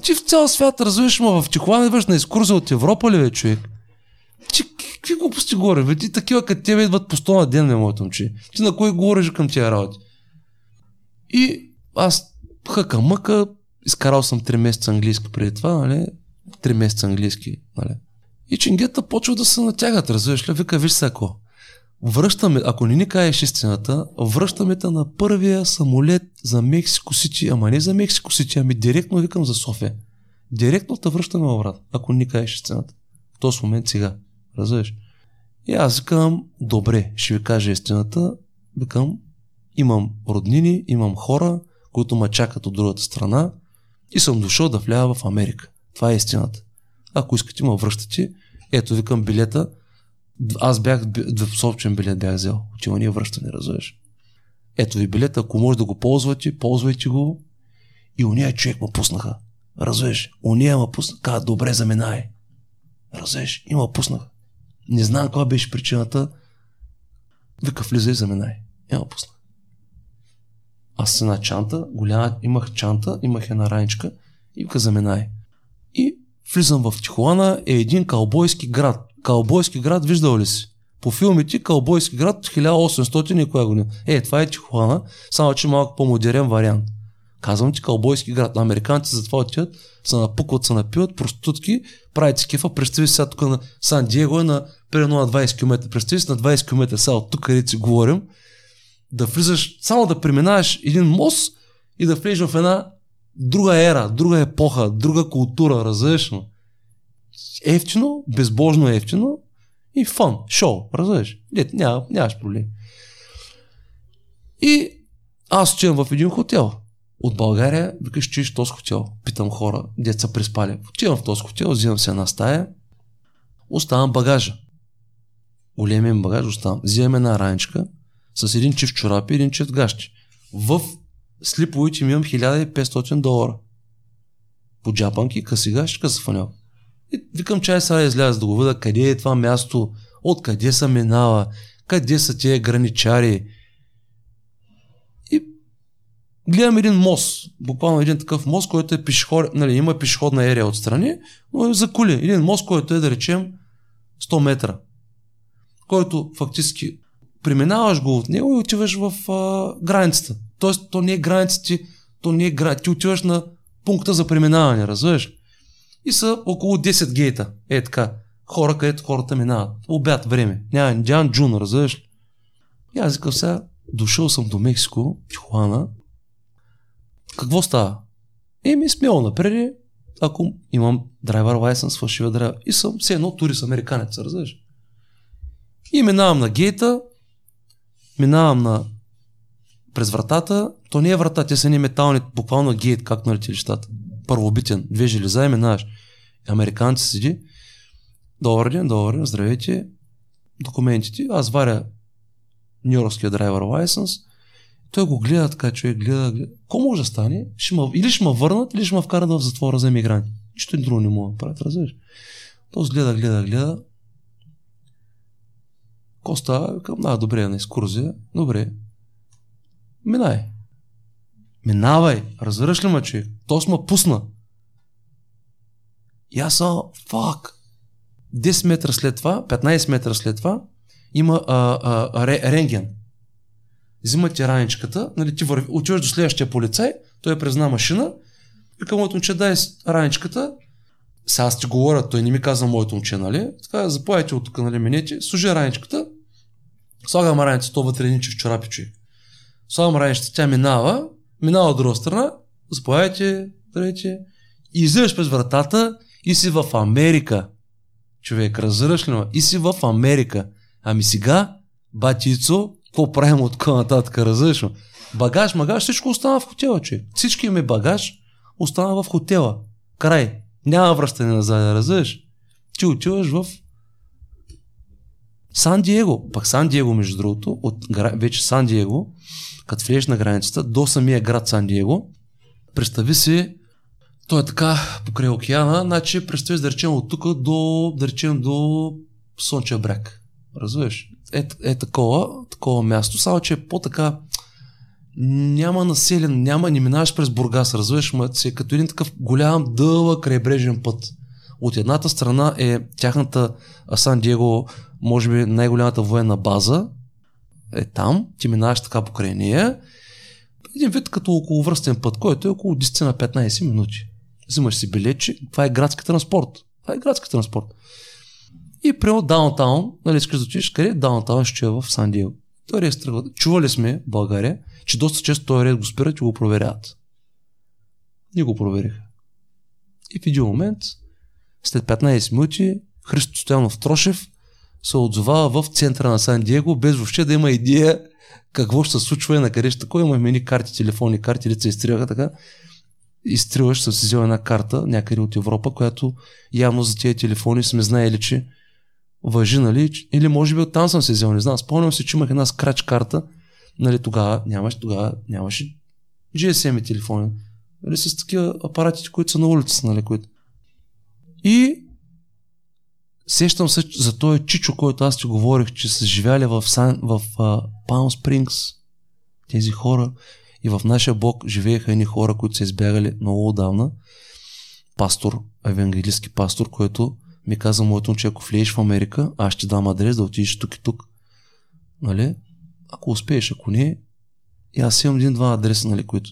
Ти в цял свят развиваш, ма в Тихуана идваш на екскурзия от Европа ли, бе, човек? Ти какви глупости говориш, бе? Ти такива като тебе идват по 100 на ден, не моето момче. Ти на кой говориш към тия работи? И аз хъка мъка, изкарал съм 3 месеца английски преди това, нали? 3 месеца английски, нали? И чингета почва да се натягат, разбираш ли? Вика, виж ако връщаме, ако не ни кажеш истината, връщаме те на първия самолет за Мексико Сити, ама не за Мексико Сити, ами директно викам за София. Директно те връщаме обратно, ако не ни кажеш истината. В този момент сега. Разбираш? И аз викам, добре, ще ви кажа истината. Викам, имам роднини, имам хора, които ме чакат от другата страна и съм дошъл да вляя в Америка. Това е истината. Ако искате, ме връщате. Ето, викам билета. Аз бях, двусобчен билет бях взел. Отиване и връщане, разбираш. Ето ви билет, ако може да го ползвате, ползвайте го. И уния човек ме пуснаха. Разбираш? Уния ме пуснаха. Каза, добре, заминай. Разбираш? И ме пуснаха. Не знам каква беше причината. Вика, влизай, заминай. И ме пуснаха. Аз с една чанта, голяма, имах чанта, имах една раничка и вика, заминай. И влизам в Тихуана, е един калбойски град. Калбойски град, виждал ли си? По филмите Калбойски град 1800 и коя година. Е, това е Тихуана, само че малко по-модерен вариант. Казвам ти Калбойски град. Американци затова отиват, се напукват, се напиват, проститутки, правят си кефа. Представи сега тук на Сан Диего е на примерно на 20 км. Представи си на 20 км сега от тук, където си говорим, да влизаш, само да преминаваш един мост и да влезеш в една друга ера, друга епоха, друга култура, разбираш Ефтино, безбожно ефтино и фан, шоу, разбираш? Дет, няма, нямаш проблем. И аз отивам в един хотел. От България, викаш, чуеш този хотел. Питам хора, деца приспали. Отивам в този хотел, взимам се една стая, оставам багажа. Големия багаж оставам. Взимам една раничка с един чифт чорапи и един чифт гащи. В слиповите ми имам 1500 долара. По джапанки, къси гащи, къси фанел. И викам, чай сега изляза да го видя къде е това място, откъде са минава, къде са тия граничари. И гледам един мост, буквално един такъв мост, който е пешеход, нали, има пешеходна ерия отстрани, но е за кули. Един мост, който е да речем 100 метра, който фактически преминаваш го от него и отиваш в а, границата. Тоест, то не е границата то не е границата, ти отиваш на пункта за преминаване, разбираш? И са около 10 гейта. Е така. Хора, където хората минават. Обяд време. Няма, Джан Джун, разбираш? И аз викам сега, дошъл съм до Мексико, Тихуана. Какво става? Еми, смело напред, ако имам драйвер лайсенс, фалшива драйвер. И съм все едно турист американец, разбираш? И минавам на гейта, минавам на през вратата, то не е врата, те са ни метални, буквално гейт, както на летилищата. Първобитен, две железа и минаваш. Американци седи, добър ден, добър ден, здравейте, документите, аз варя Нью-Йоркския драйвер лайсенс, той го гледа така, човек гледа, гледа. Ко може да стане? Ще ма, или ще ме върнат, или ще ме вкарат в затвора за емигранти. И друго не мога да правят, разбираш? Той гледа, гледа, гледа. Коста, към, да, добре, на екскурзия. Добре. Минай. Минавай. Разбираш ли ме, че? То сме пусна. И аз съм, фак. 10 метра след това, 15 метра след това, има а, а, а, рентген. Взима ти раничката, нали, ти върви, отиваш до следващия полицай, той е призна машина, и към моето момче дай раничката, сега аз ти говоря, той не ми каза моето момче, нали? Така, заповядайте от тук, нали, минете, служи раничката, слагам раницата, то вътре в чорапи, човек. Слагам раницата, тя минава, минава от друга страна, заповядайте, здравейте, и излизаш през вратата и си в Америка. Човек, разбираш ли? И си в Америка. Ами сега, батицо, какво правим от къде нататък, разбираш? Багаж, магаж, всичко остана в хотела, човек. Всички ми багаж остана в хотела. Край. Няма връщане назад, разбираш? Ти отиваш в Сан Диего. Пак Сан Диего, между другото, от вече Сан Диего, като влезеш на границата, до самия град Сан Диего, представи си, то е така покрай океана, значи представи да речем от тук до, да речем до Слънчев бряг. Разбираш? е, е такова, такова място, само че е по-така няма населен, няма, не минаваш през Бургас, разбираш, си е като един такъв голям, дълъг крайбрежен път. От едната страна е тяхната Сан Диего, може би най-голямата военна база, е там, ти минаваш така покрай нея, един вид като околовръстен път, който е около 10 на 15 минути. Взимаш си билетче, това е градски транспорт. Това е градски транспорт. И при даунтаун, нали искаш да отидеш къде? Даунтаун ще е в Сан Диего. Той рейс тръгва. Чували сме в България, че доста често този рейс го спират и го проверяват. Ние го провериха. И в един момент, след 15 минути, Христо Стоянов Трошев се отзовава в центъра на Сан Диего, без въобще да има идея какво ще се случва и на къде ще такова. Имаме ни карти, телефонни карти, лица изтриваха така. Изтриваш, съм си взел една карта някъде от Европа, която явно за тези телефони сме знаели, че въжи, нали? Или може би оттам съм се взел, не знам. Спомням се, че имах една скрач карта, нали, тогава нямаше, тогава нямаше GSM телефони. Нали, с такива апаратите, които са на улицата, нали, които. И сещам се за този чичо, който аз ти говорих, че са живяли в, Сан, в uh, Palm Springs, тези хора. И в нашия блок живееха едни хора, които са избягали много отдавна. Пастор, евангелистски пастор, който ми каза моето че ако влезеш в Америка, аз ще дам адрес да отидеш тук и тук. Нали? Ако успееш, ако не, и аз имам един-два адреса, нали, които.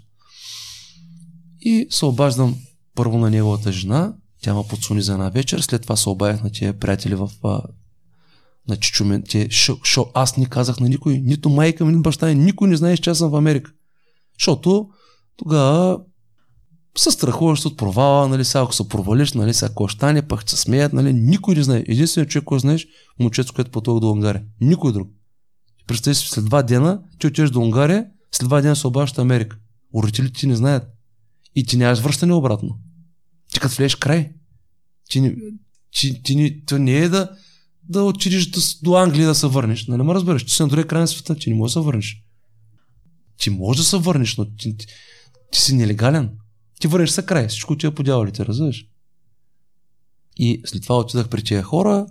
И се обаждам първо на неговата жена, тя ме подсуни за една вечер, след това се обадях на тия приятели в а, на Чичумен. Те, шо, шо, аз не казах на никой, нито майка ми, нито баща ми, никой не знае, че аз съм в Америка. Защото тогава се страхуваш от провала, нали, сега ако се провалиш, нали, сега ако стане, пък се смеят, нали, никой не знае. Единственият човек, който знаеш, момчето, което пътува до Унгария. Никой друг. Представи си, след два дена, ти отиваш до Унгария, след два дена се обаждаш Америка. Родителите ти не знаят. И ти нямаш връщане обратно. Ти като влезеш край. Ти, не, ти, ти, ти, то не е да, да отидеш до, до Англия да се върнеш. Нали ме разбираш? Ти си на другия край на света, ти не можеш да се върнеш. Ти можеш да се върнеш, но ти, ти, ти си нелегален. Ти върнеш се край, всичко ти е по дяволите, разбираш? И след това отидах при тия хора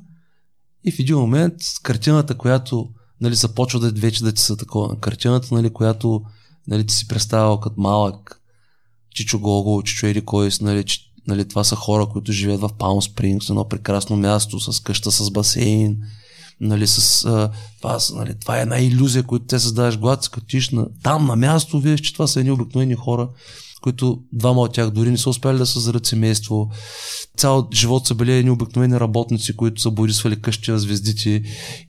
и в един момент картината, която нали, започва да вече да ти са такова. Картината, нали, която нали, ти си представял като малък, Чичо Гого, Чичо Еди Койс, нали, нали, това са хора, които живеят в Палм Спрингс, едно прекрасно място, с къща, с басейн, нали, с, а, това, нали, това е една иллюзия, която те създаваш, когато като на, там на място, виж, че това са едни обикновени хора, които двама от тях дори не са успяли да създадат семейство. Цял живот са били едни обикновени работници, които са борисвали къщи на звездите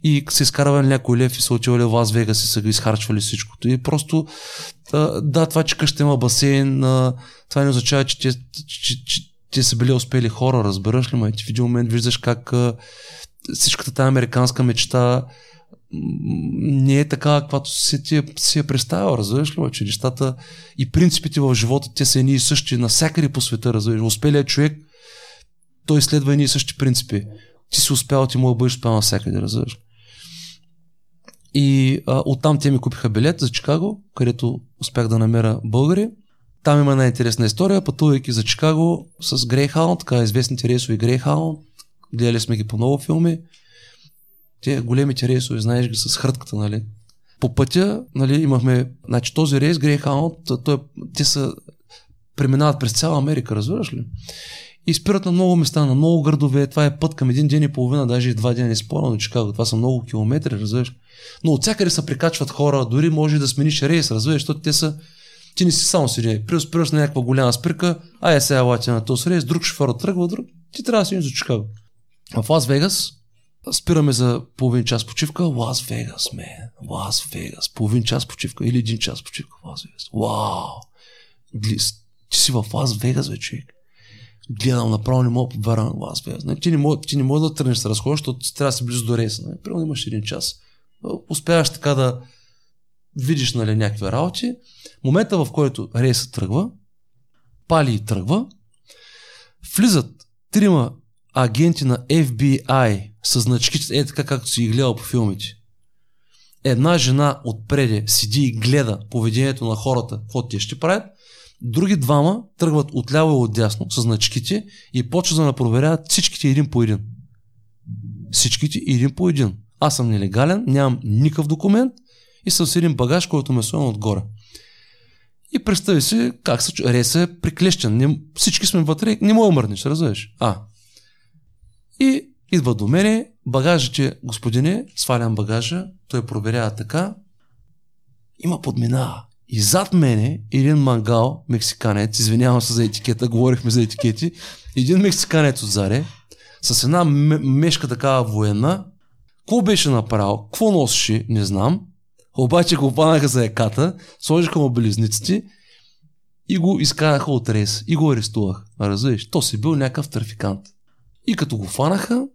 и са изкарвали някой лев и са отивали в Лас Вегас и са изхарчвали всичкото. И просто да, това, че къща има басейн, това не означава, че те, че, че, те са били успели хора, разбираш ли, ма? Ти в един момент виждаш как всичката тази американска мечта не е така, каквато си, ти, си е представил, разбираш ли, че нещата и принципите в живота, те са едни и същи навсякъде по света, разбираш. Успелият човек, той следва едни и същи принципи. Ти си успял, ти мога да бъдеш успял навсякъде, разбираш. И а, оттам те ми купиха билет за Чикаго, където успях да намеря българи. Там има една интересна история, пътувайки за Чикаго с Greyhound, така известните рейсови Greyhound. Гледали сме ги по много филми те големите рейсове, знаеш ги с хрътката, нали? По пътя, нали, имахме, значи този рейс, Greyhound, той, те са, преминават през цяла Америка, разбираш ли? И спират на много места, на много градове. Това е път към един ден и половина, даже и два дена не спорно до Чикаго. Това са много километри, разбираш. Но от всякъде се прикачват хора, дори може да смениш рейс, разбираш, защото те са ти не си само седи. Спираш на някаква голяма спирка, а е сега елате на този рейс, друг шофьор тръгва, друг. Ти трябва да си за Чикаго. В Лас Вегас Спираме за половин час почивка. Лас Вегас, ме. Лас Вегас. Половин час почивка или един час почивка в Лас Вегас. Вау! Ти си в Лас Вегас, бе, човек. Гледам направо, не мога да повярвам на Лас Вегас. Не, ти, не ти не мога да тръгнеш да разходиш, защото трябва да си близо до рейса. Не? Примерно имаш един час. Успяваш така да видиш нали, някакви работи. Момента, в който рейса тръгва, пали и тръгва, влизат трима агенти на FBI с значките, е така както си ги гледал по филмите. Една жена отпреде седи и гледа поведението на хората, какво те ще правят. Други двама тръгват отляво и отдясно с значките и почват да проверяват всичките един по един. Всичките един по един. аз съм нелегален, нямам никакъв документ и съм с един багаж, който ме слоен отгоре. И представи си как се Реса е приклещен. Не, всички сме вътре, не мога мърнеш, разбираш? А. И идва до мене, багажите, господине, свалям багажа, той проверява така, има подминава. И зад мене един мангал, мексиканец, извинявам се за етикета, говорихме за етикети, един мексиканец отзаре, с една мешка такава военна, какво беше направил, какво носеше, не знам, обаче го панаха за еката, сложиха му белезниците и го изкараха от рейс и го арестувах. Разбираш, то си бил някакъв трафикант. И като го фанаха,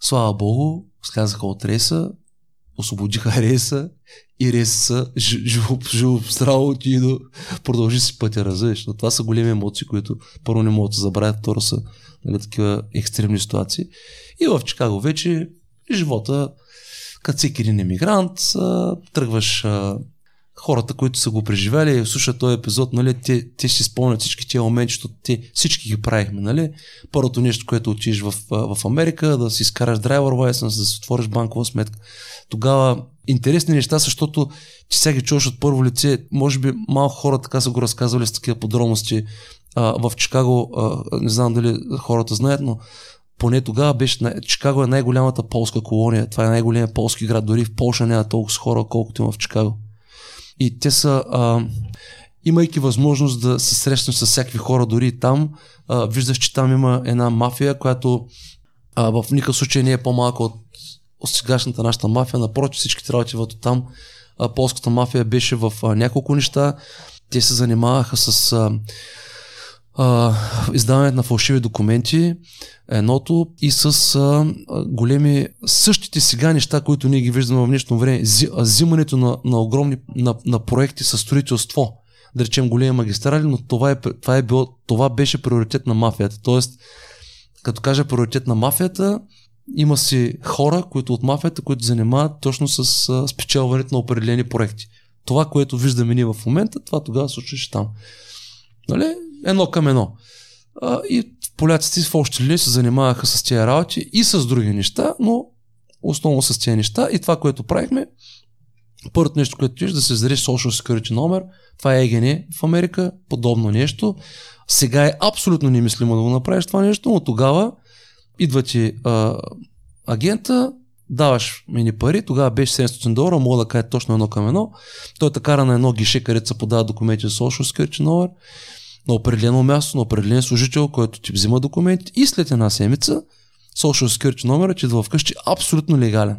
слава богу, слязаха от рейса, освободиха рейса и рейса живо, живо здраво и да продължи си пътя, разбираш. Но това са големи емоции, които първо не могат да забравят, второ са нали, такива екстремни ситуации. И в Чикаго вече живота като всеки един емигрант, тръгваш хората, които са го преживели, слушат този епизод, нали, те, те ще спомнят всички тези моменти, защото те всички ги правихме. Нали. Първото нещо, което отидеш в, в Америка, да си изкараш драйвер license, да си отвориш банкова сметка. Тогава интересни неща, защото ти сега ги чуваш от първо лице. Може би малко хора така са го разказвали с такива подробности. А, в Чикаго, а, не знам дали хората знаят, но поне тогава беше, Чикаго е най-голямата полска колония, това е най-големият полски град, дори в Полша няма толкова хора, колкото има в Чикаго. И те са, а, имайки възможност да се срещнеш с всякакви хора, дори и там, а, виждаш, че там има една мафия, която а, в никакъв случай не е по-малка от, сегашната нашата мафия, напротив всички работи от там. А, полската мафия беше в а, няколко неща. Те се занимаваха с а, издаването на фалшиви документи, едното и с а, големи същите сега неща, които ние ги виждаме в днешно време, взимането на, на огромни на, на проекти със строителство, да речем големи магистрали, но това, е, това, е било, това беше приоритет на мафията. Тоест, като кажа приоритет на мафията, има си хора, които от мафията, които занимават точно с а, спечелването на определени проекти. Това, което виждаме ние в момента, това тогава случваше там. Нали? Едно към едно. А, и поляците в още ли се занимаваха с тези работи и с други неща, но основно с тези неща. И това, което правихме, първото нещо, което е да се издадеш Social Security номер, това е ЕГН в Америка, подобно нещо. Сега е абсолютно немислимо да го направиш това нещо, но тогава идва ти а, агента, даваш мини пари, тогава беше 700 долара, мога да кажа точно едно към едно. Той те кара на едно гише, където се подава документи за Social Security номер на определено място, на определен служител, който ти взима документи и след една седмица Social Security номера ти идва вкъщи абсолютно легален.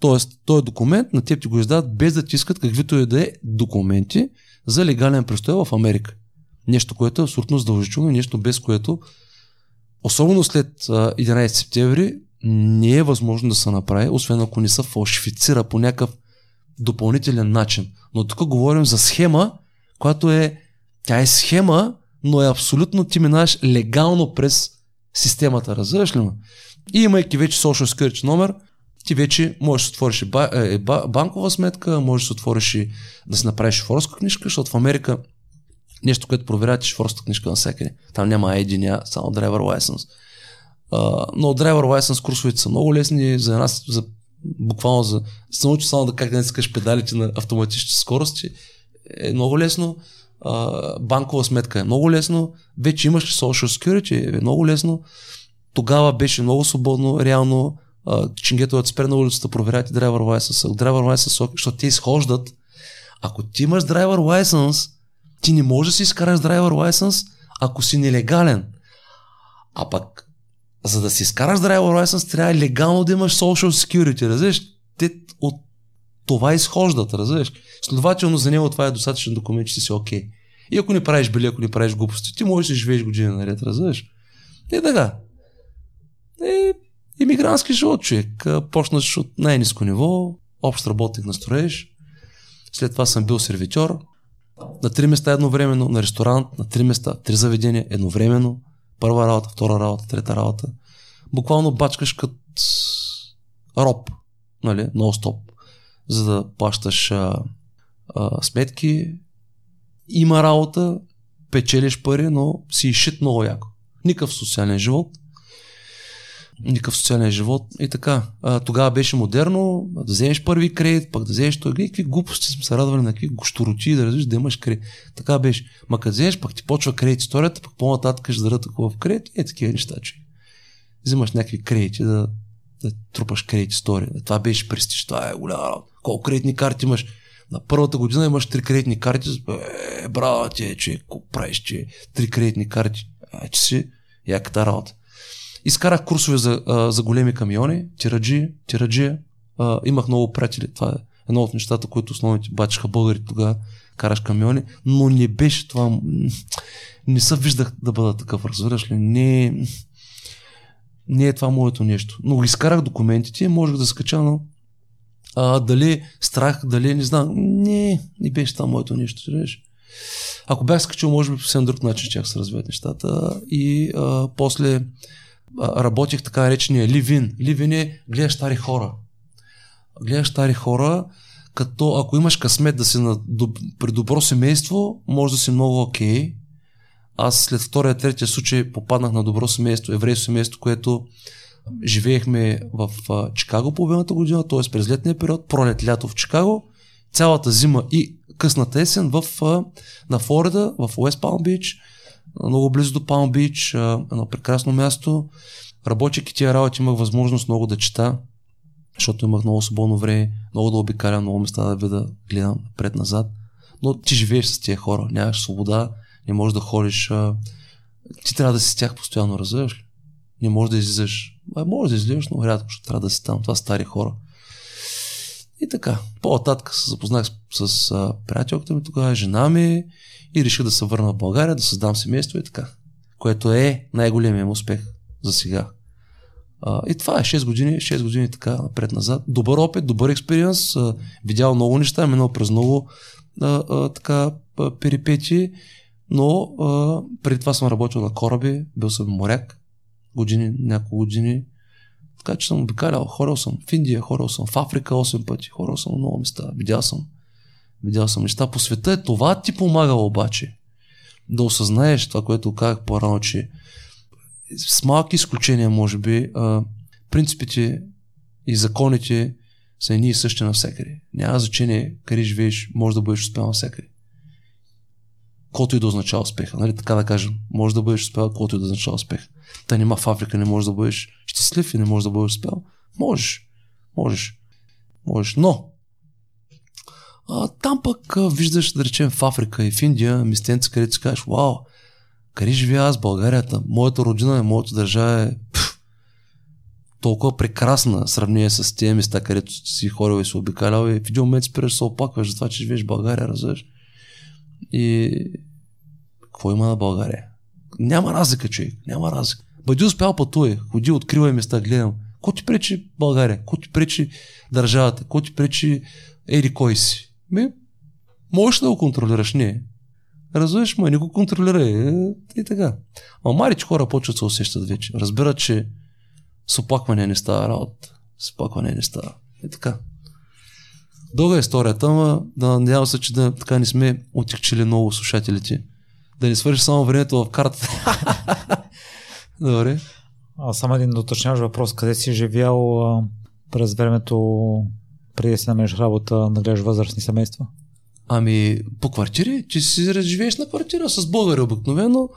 Тоест, този документ на теб ти го издават без да ти искат каквито и да е документи за легален престой в Америка. Нещо, което е абсолютно задължително, нещо без което, особено след 11 септември, не е възможно да се направи, освен ако не се фалшифицира по някакъв допълнителен начин. Но тук говорим за схема, която е тя е схема, но е абсолютно ти минаваш легално през системата, разбираш ли ме? И имайки вече Social Security номер, ти вече можеш да отвориш ба, е, ба, банкова сметка, можеш да отвориш и да си направиш шофьорска книжка, защото в Америка нещо, което проверявате шофьорска книжка навсякъде. Там няма ID, няма само driver license. Uh, но driver license курсовете са много лесни за нас, за, буквално за се научи само да как да не искаш педалите на автоматични скорости. Е много лесно банкова сметка е много лесно, вече имаш social security е много лесно, тогава беше много свободно, реално чингето да спре на улицата, проверяйте driver license, driver license, защото те изхождат. Ако ти имаш driver license, ти не можеш да си изкараш driver license, ако си нелегален. А пък, за да си изкараш driver license, трябва легално да имаш social security, разбираш? Те това изхождат, разбираш? Следователно за него това е достатъчен документ, че си окей. И ако не правиш бели, ако не правиш глупости, ти можеш да живееш година наред, разбираш? И така. Е, иммигрантски живот, човек. Почнаш от най-низко ниво, общ работник на строеж. След това съм бил сервитьор. На три места едновременно, на ресторант, на три места, три заведения едновременно. Първа работа, втора работа, трета работа. Буквално бачкаш като роб, нали, нон-стоп, за да плащаш а, а, сметки, има работа, печелиш пари, но си изшит много яко. Никакъв социален живот. никакъв социален живот и така. А, тогава беше модерно да вземеш първи кредит, пък да вземеш той. Какви глупости сме се радвали на какви гощороти да разбираш да имаш кредит. Така беше. Ма като вземеш, пък ти почва кредит историята, пък по-нататък ще дадат такова в кредит. Е, такива неща, че взимаш някакви кредити да, да трупаш кредит история. Това беше престиж, това е голяма работа. Колко кредитни карти имаш? На първата година имаш три кредитни карти. Е, браво ти, че правиш, че три кредитни карти. А, че си яката работа. Изкарах курсове за, за големи камиони, тираджи, тираджи. Имах много приятели. Това е едно от нещата, които основните бачаха българи тогава. Караш камиони, но не беше това. Не се виждах да бъда такъв, разбираш ли? Не, не е това моето нещо. Но изкарах документите можех да скача, но а, дали страх, дали не знам. Не, не беше това моето нещо. Разбираш? Ако бях скачал, може би по съвсем друг начин ще се развият нещата. И а, после а, работих така наречения ливин. Ливин е гледаш стари хора. Гледаш стари хора, като ако имаш късмет да си на, доб, при добро семейство, може да си много окей. Okay. Аз след втория, третия случай попаднах на добро семейство, еврейско семейство, което живеехме в а, Чикаго половината година, т.е. през летния период, пролет, лято в Чикаго, цялата зима и късната есен в, а, на Флорида, в Уест Палм Бич, много близо до Палм Бич, едно прекрасно място. Работейки тия работи имах възможност много да чета, защото имах много свободно време, много да обикалям, много места да видя, гледам пред-назад. Но ти живееш с тия хора, нямаш свобода, не можеш да ходиш. А... Ти трябва да си с тях постоянно, разбираш ли? Не можеш да излизаш. А, можеш да излизаш, но рядко ще трябва да си там. Това стари хора. И така. По-нататък се запознах с, с приятелката ми тогава, жена ми и реших да се върна в България, да създам семейство и така. Което е най-големият успех за сега. А, и това е 6 години, 6 години така напред-назад. Добър опит, добър експириенс, видял много неща, минал през много а, а, така перипети, но а, преди това съм работил на кораби, бил съм моряк, години, няколко години. Така че съм обикалял, хорал съм в Индия, хорал съм в Африка 8 пъти, хорал съм в много места, видял съм Видял съм неща по света. Е, това ти помага обаче да осъзнаеш това, което казах по-рано, че с малки изключения, може би, принципите и законите са едни и същи навсякъде. Няма значение къде живееш, може да бъдеш успял навсякъде. Колото и да означава успеха, нали? така да кажем. Може да бъдеш успял, колото и да означава успех. Та нема в Африка, не може да бъдеш щастлив и не може да бъдеш успял. Можеш. Можеш. Можеш. Но, а, там пък а, виждаш, да речем, в Африка и в Индия местенци, където си кажеш, вау, къде живея аз, Българията, моята родина, моята държава е пъл, толкова прекрасна в сравнение с тези места, където си хорил и си обикалял и в един момент спираш се опакваш за това, че живееш в България, разбираш. И какво има на България? Няма разлика, човек, няма разлика. Бъди успял пътувай, ходи, откривай места, гледам. Ко ти пречи България? Ко ти пречи държавата? Ко ти пречи еди кой си? Ми, можеш да го контролираш, не. Разбираш, ма не го контролирай. Е, и така. А марич хора почват да се усещат вече. Разбират, че с оплакване не става работа. С оплакване не става. И така. Дълга е историята, ама да надявам се, че да, така не сме отекчили много слушателите. Да не свърши само времето в картата. Добре. А само един доточняваш въпрос. Къде си живял а, през времето преди да си намериш работа, да гледаш възрастни семейства? Ами, по квартири, че си живееш на квартира с българи обикновено.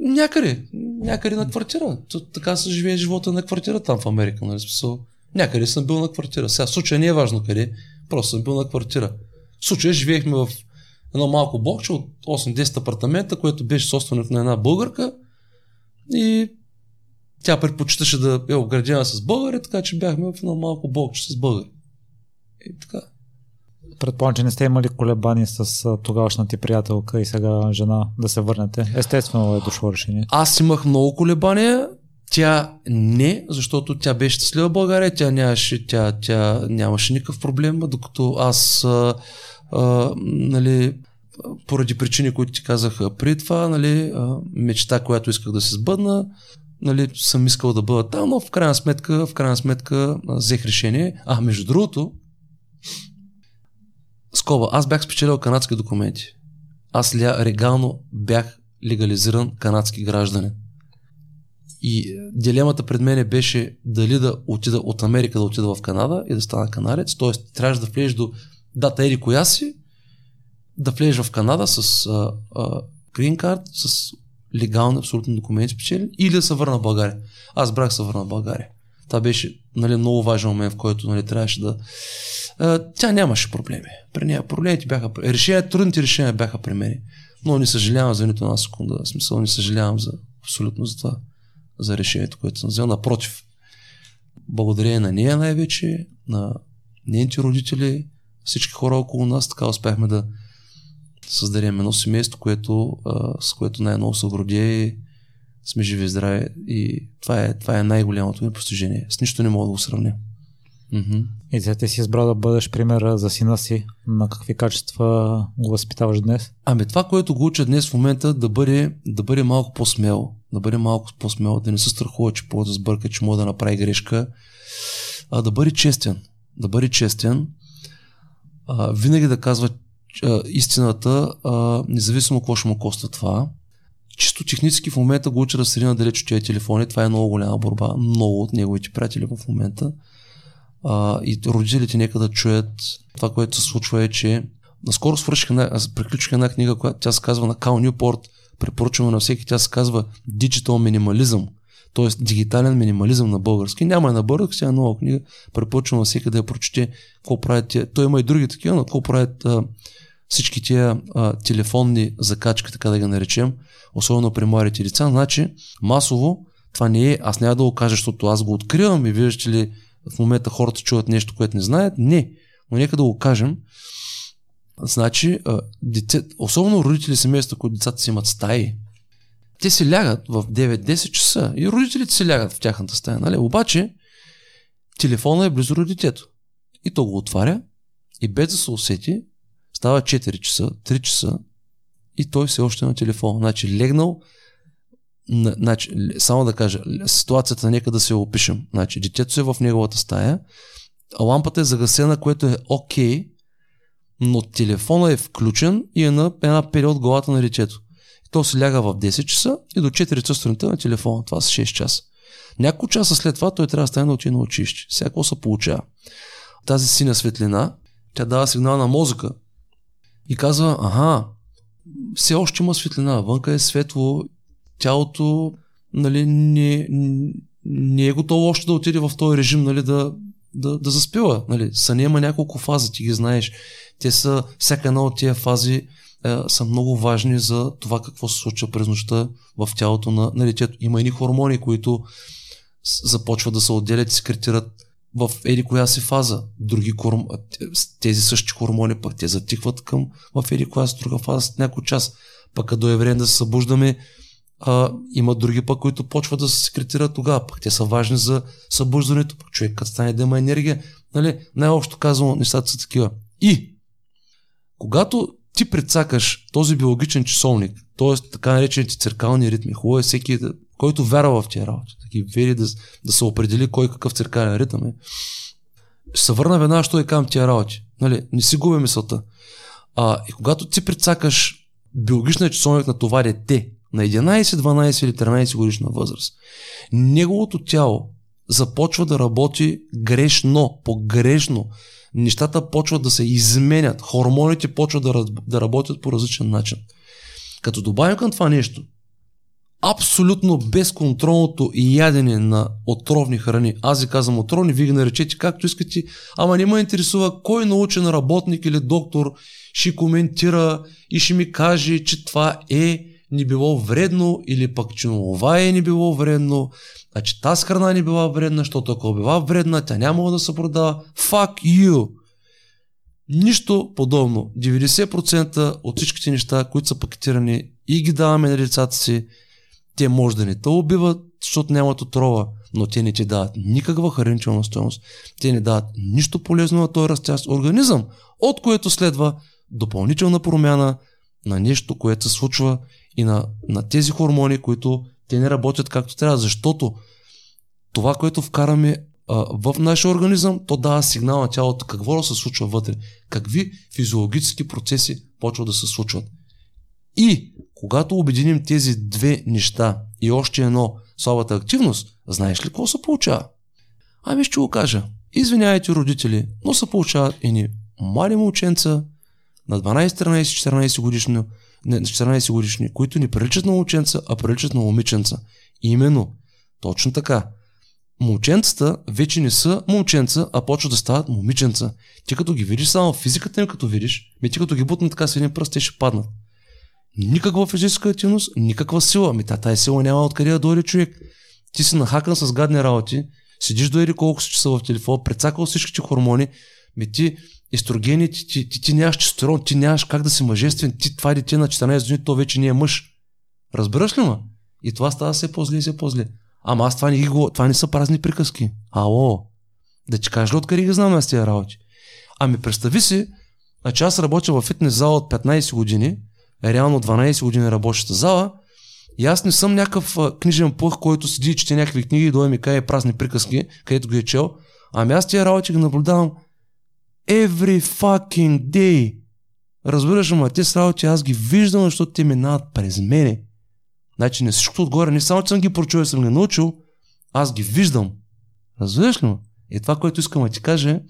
Някъде, някъде на квартира. То, така се живее живота на квартира там в Америка, нали смисъл. Някъде съм бил на квартира. Сега, случая не е важно къде, просто съм бил на квартира. В случая живеехме в едно малко блокче от 8-10 апартамента, което беше собственик на една българка и тя предпочиташе да е обградена с българи, така че бяхме в едно малко блокче с българи. И така. Предполагам, че не сте имали колебани с тогавашната ти приятелка и сега жена да се върнете. Естествено е дошло решение. Аз имах много колебания. Тя не, защото тя беше щастлива в България, тя нямаше, тя, тя нямаше никакъв проблем, докато аз нали, поради причини, които ти казах при това, нали, мечта, която исках да се сбъдна, нали, съм искал да бъда там, но в крайна сметка, в крайна сметка взех решение. А, между другото, Скоба, аз бях спечелил канадски документи. Аз ля, регално бях легализиран канадски гражданин. И дилемата пред мене беше дали да отида от Америка да отида в Канада и да стана канарец. Тоест, трябваше да влезеш до дата ери коя си, да влезеш в Канада с а, а, green card, с легални абсолютно документи спечели или да се върна в България. Аз брах се върна в България. Това беше нали, много важен момент, в който нали, трябваше да... А, тя нямаше проблеми. При нея проблемите бяха... Решения, трудните решения бяха при мен. Но не съжалявам за нито една секунда. В смисъл не съжалявам за абсолютно за това, за решението, което съм взел. Напротив, благодарение на нея най-вече, на нейните родители, всички хора около нас, така успяхме да създадем едно семейство, което, а, с което най-много се гордея и сме живи и здрави. И това е, това е най-голямото ми постижение. С нищо не мога да го сравня. Mm-hmm. И сега ти си избрал да бъдеш пример за сина си. На какви качества го възпитаваш днес? Ами това, което го уча днес в момента, да бъде, да бъде малко по-смело. Да бъде малко по-смело, да не се страхува, че по да сбърка, че може да направи грешка. А да бъде честен. Да бъде честен. А, винаги да казва а, истината, а, независимо какво ще му коства това. Чисто технически в момента го уча да седи надалеч от тези телефони. Това е много голяма борба. Много от неговите приятели в момента. А, и родителите нека да чуят. Това, което се случва е, че наскоро свърших една, аз приключих една книга, която тя се казва на Кал Нюпорт. Препоръчваме на всеки. Тя се казва Digital Minimalism т.е. дигитален минимализъм на български. Няма и на български, сега нова книга. Препоръчвам на всеки да я прочете какво правят тия. Той има и други такива, но какво правят а, всички тия а, телефонни закачки, така да ги наречем, особено при младите деца. Значи, масово, това не е, аз няма да го кажа, защото аз го откривам и виждате ли в момента хората чуват нещо, което не знаят. Не, но нека да го кажем. Значи, а, дете, особено родители семейства, които децата си имат стаи, те си лягат в 9-10 часа и родителите си лягат в тяхната стая. Нали? Обаче, телефона е близо до детето. И то го отваря и без да се усети, става 4 часа, 3 часа и той все още е на телефона. Значи легнал, значи, само да кажа, ситуацията нека да се опишем. Значи, детето е в неговата стая, лампата е загасена, което е окей, okay, но телефона е включен и е на една период главата на детето. То се ляга в 10 часа и до 4 часа сутринта на телефона. Това са 6 часа. Няколко часа след това той трябва да стане да отиде на училище. Всяко се получава. Тази синя светлина, тя дава сигнал на мозъка и казва, ага, все още има светлина, вънка е светло, тялото нали, не, не е готово още да отиде в този режим нали, да, да, да заспива. Нали. Съня има няколко фази, ти ги знаеш. Те са, всяка една от тия фази е, са много важни за това какво се случва през нощта в тялото на, на детето. Има едни хормони, които започват да се отделят и секретират в еди коя си фаза. Други хорм... тези същи хормони пък те затихват към в еди коя си друга фаза с някой час. Пък като е време да се събуждаме, а, има други пък, които почват да се секретират тогава. Пък те са важни за събуждането. Пък човек като стане да има енергия. Нали? Най-общо казано, нещата са такива. И когато ти прецакаш този биологичен часовник, т.е. така наречените циркални ритми, хубаво е всеки, който вярва в тия работи, таки вери да, да се определи кой какъв циркален ритъм е, ще се върна веднага, що да кажам тия работи. Нали, не си губя мисълта. А, и когато ти прецакаш биологичния часовник на това дете, на 11, 12 или 13 годишна възраст, неговото тяло започва да работи грешно, погрешно нещата почват да се изменят, хормоните почват да, да работят по различен начин. Като добавим към това нещо, абсолютно безконтролното ядене на отровни храни. Аз ви казвам отровни, вие ги наречете както искате, ама не ме интересува кой научен работник или доктор ще коментира и ще ми каже, че това е ни било вредно или пък че е ни било вредно, а че тази храна ни била вредна, защото ако била вредна, тя няма да се продава. Fuck you! Нищо подобно. 90% от всичките неща, които са пакетирани и ги даваме на децата си, те може да не те убиват, защото нямат отрова, но те не ти дават никаква хранителна стоеност. Те не дават нищо полезно на този растящ организъм, от което следва допълнителна промяна на нещо, което се случва и на, на тези хормони, които те не работят както трябва, защото това, което вкараме а, в нашия организъм, то дава сигнал на тялото какво да се случва вътре, какви физиологически процеси почват да се случват. И когато обединим тези две неща и още едно слабата активност, знаеш ли какво се получава? Ами ще го кажа. Извинявайте, родители, но се получават ни мали момченца на 12, 13, 14 годишни, не, 14 годишни, които не приличат на момченца, а приличат на момиченца. Именно, точно така. Момченцата вече не са момченца, а почват да стават момиченца. Ти като ги видиш само физиката им като видиш, ми ти като ги бутна така с един пръст, те ще паднат. Никаква физическа активност, никаква сила. Ми та, тая сила няма откъде да дойде човек. Ти си нахакан с гадни работи, седиш до колко си часа в телефона, прецакал всичките хормони, ми ти естрогени, ти, ти, ти, ти нямаш честерон, ти нямаш как да си мъжествен, ти това дете на 14 години, то вече не е мъж. Разбираш ли ма? И това става все по-зле и все по-зле. Ама аз това не, го, това не са празни приказки. Ало, да ти кажа ли откъде ги знам аз тези работи? Ами представи си, значи аз работя в фитнес зала от 15 години, реално 12 години работеща зала, и аз не съм някакъв книжен пъх, който седи и чете някакви книги и дойде ми каже празни приказки, където ги е чел. Ами аз тия работи ги наблюдавам every fucking day. Разбираш, ама тези работи аз ги виждам, защото те минават през мене. Значи не всичкото отгоре, не само, че съм ги прочул и съм ги научил, аз ги виждам. Разбираш ли? И това, което искам да ти кажа,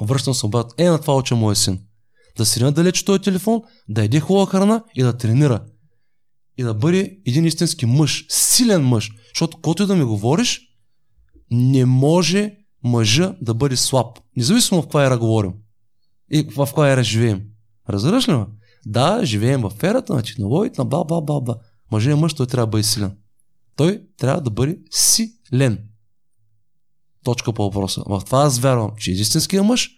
връщам се обратно. Е, на това уча моя син. Да си надалеч този телефон, да еде хубава храна и да тренира. И да бъде един истински мъж, силен мъж. Защото, който и да ми говориш, не може мъжа да бъде слаб. Независимо в каква ера говорим. И в каква ера живеем. Разбираш ли? Да, живеем в ерата на технологията, на ба, ба, ба, ба. Мъже е мъж, той трябва да бъде силен. Той трябва да бъде силен. Точка по въпроса. В това аз вярвам, че истинския мъж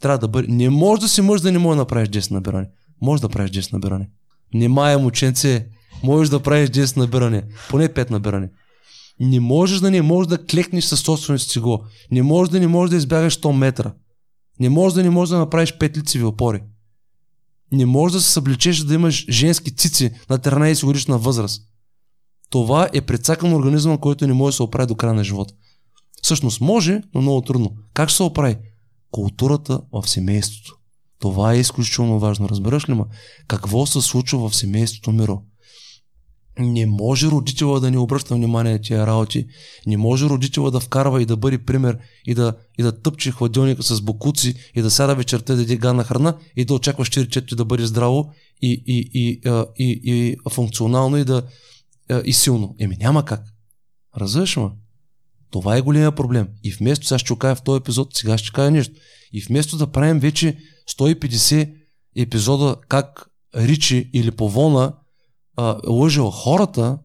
трябва да бъде... Не може да си мъж да не може да направиш 10 набиране. Може да правиш 10 набиране. Нема е мученце. Можеш да правиш 10 набиране. Поне 5 набиране. Не можеш да не можеш да клекнеш със собственото си го. Не можеш да не можеш да избягаш 100 метра. Не можеш да не можеш да направиш 5 лицеви опори. Не можеш да се събличеш да имаш женски цици на 13 годишна възраст. Това е предсакан организъм, който не може да се оправи до края на живота. Всъщност може, но много трудно. Как ще се оправи? Културата в семейството. Това е изключително важно. Разбираш ли ма? Какво се случва в семейството, Миро? Не може родителя да не обръща внимание на тия работи. Не може родителя да вкарва и да бъде пример и да, и да тъпче хладилника с бокуци и да сяда вечерта да гадна храна и да очакваш чиричето да бъде здраво и, и, и, и, и, и функционално и, да, и силно. Еми няма как. Разбираш ма? Това е големия проблем. И вместо, сега ще кажа в този епизод, сега ще кажа нещо. И вместо да правим вече 150 епизода как Ричи или Повона а, лъжал хората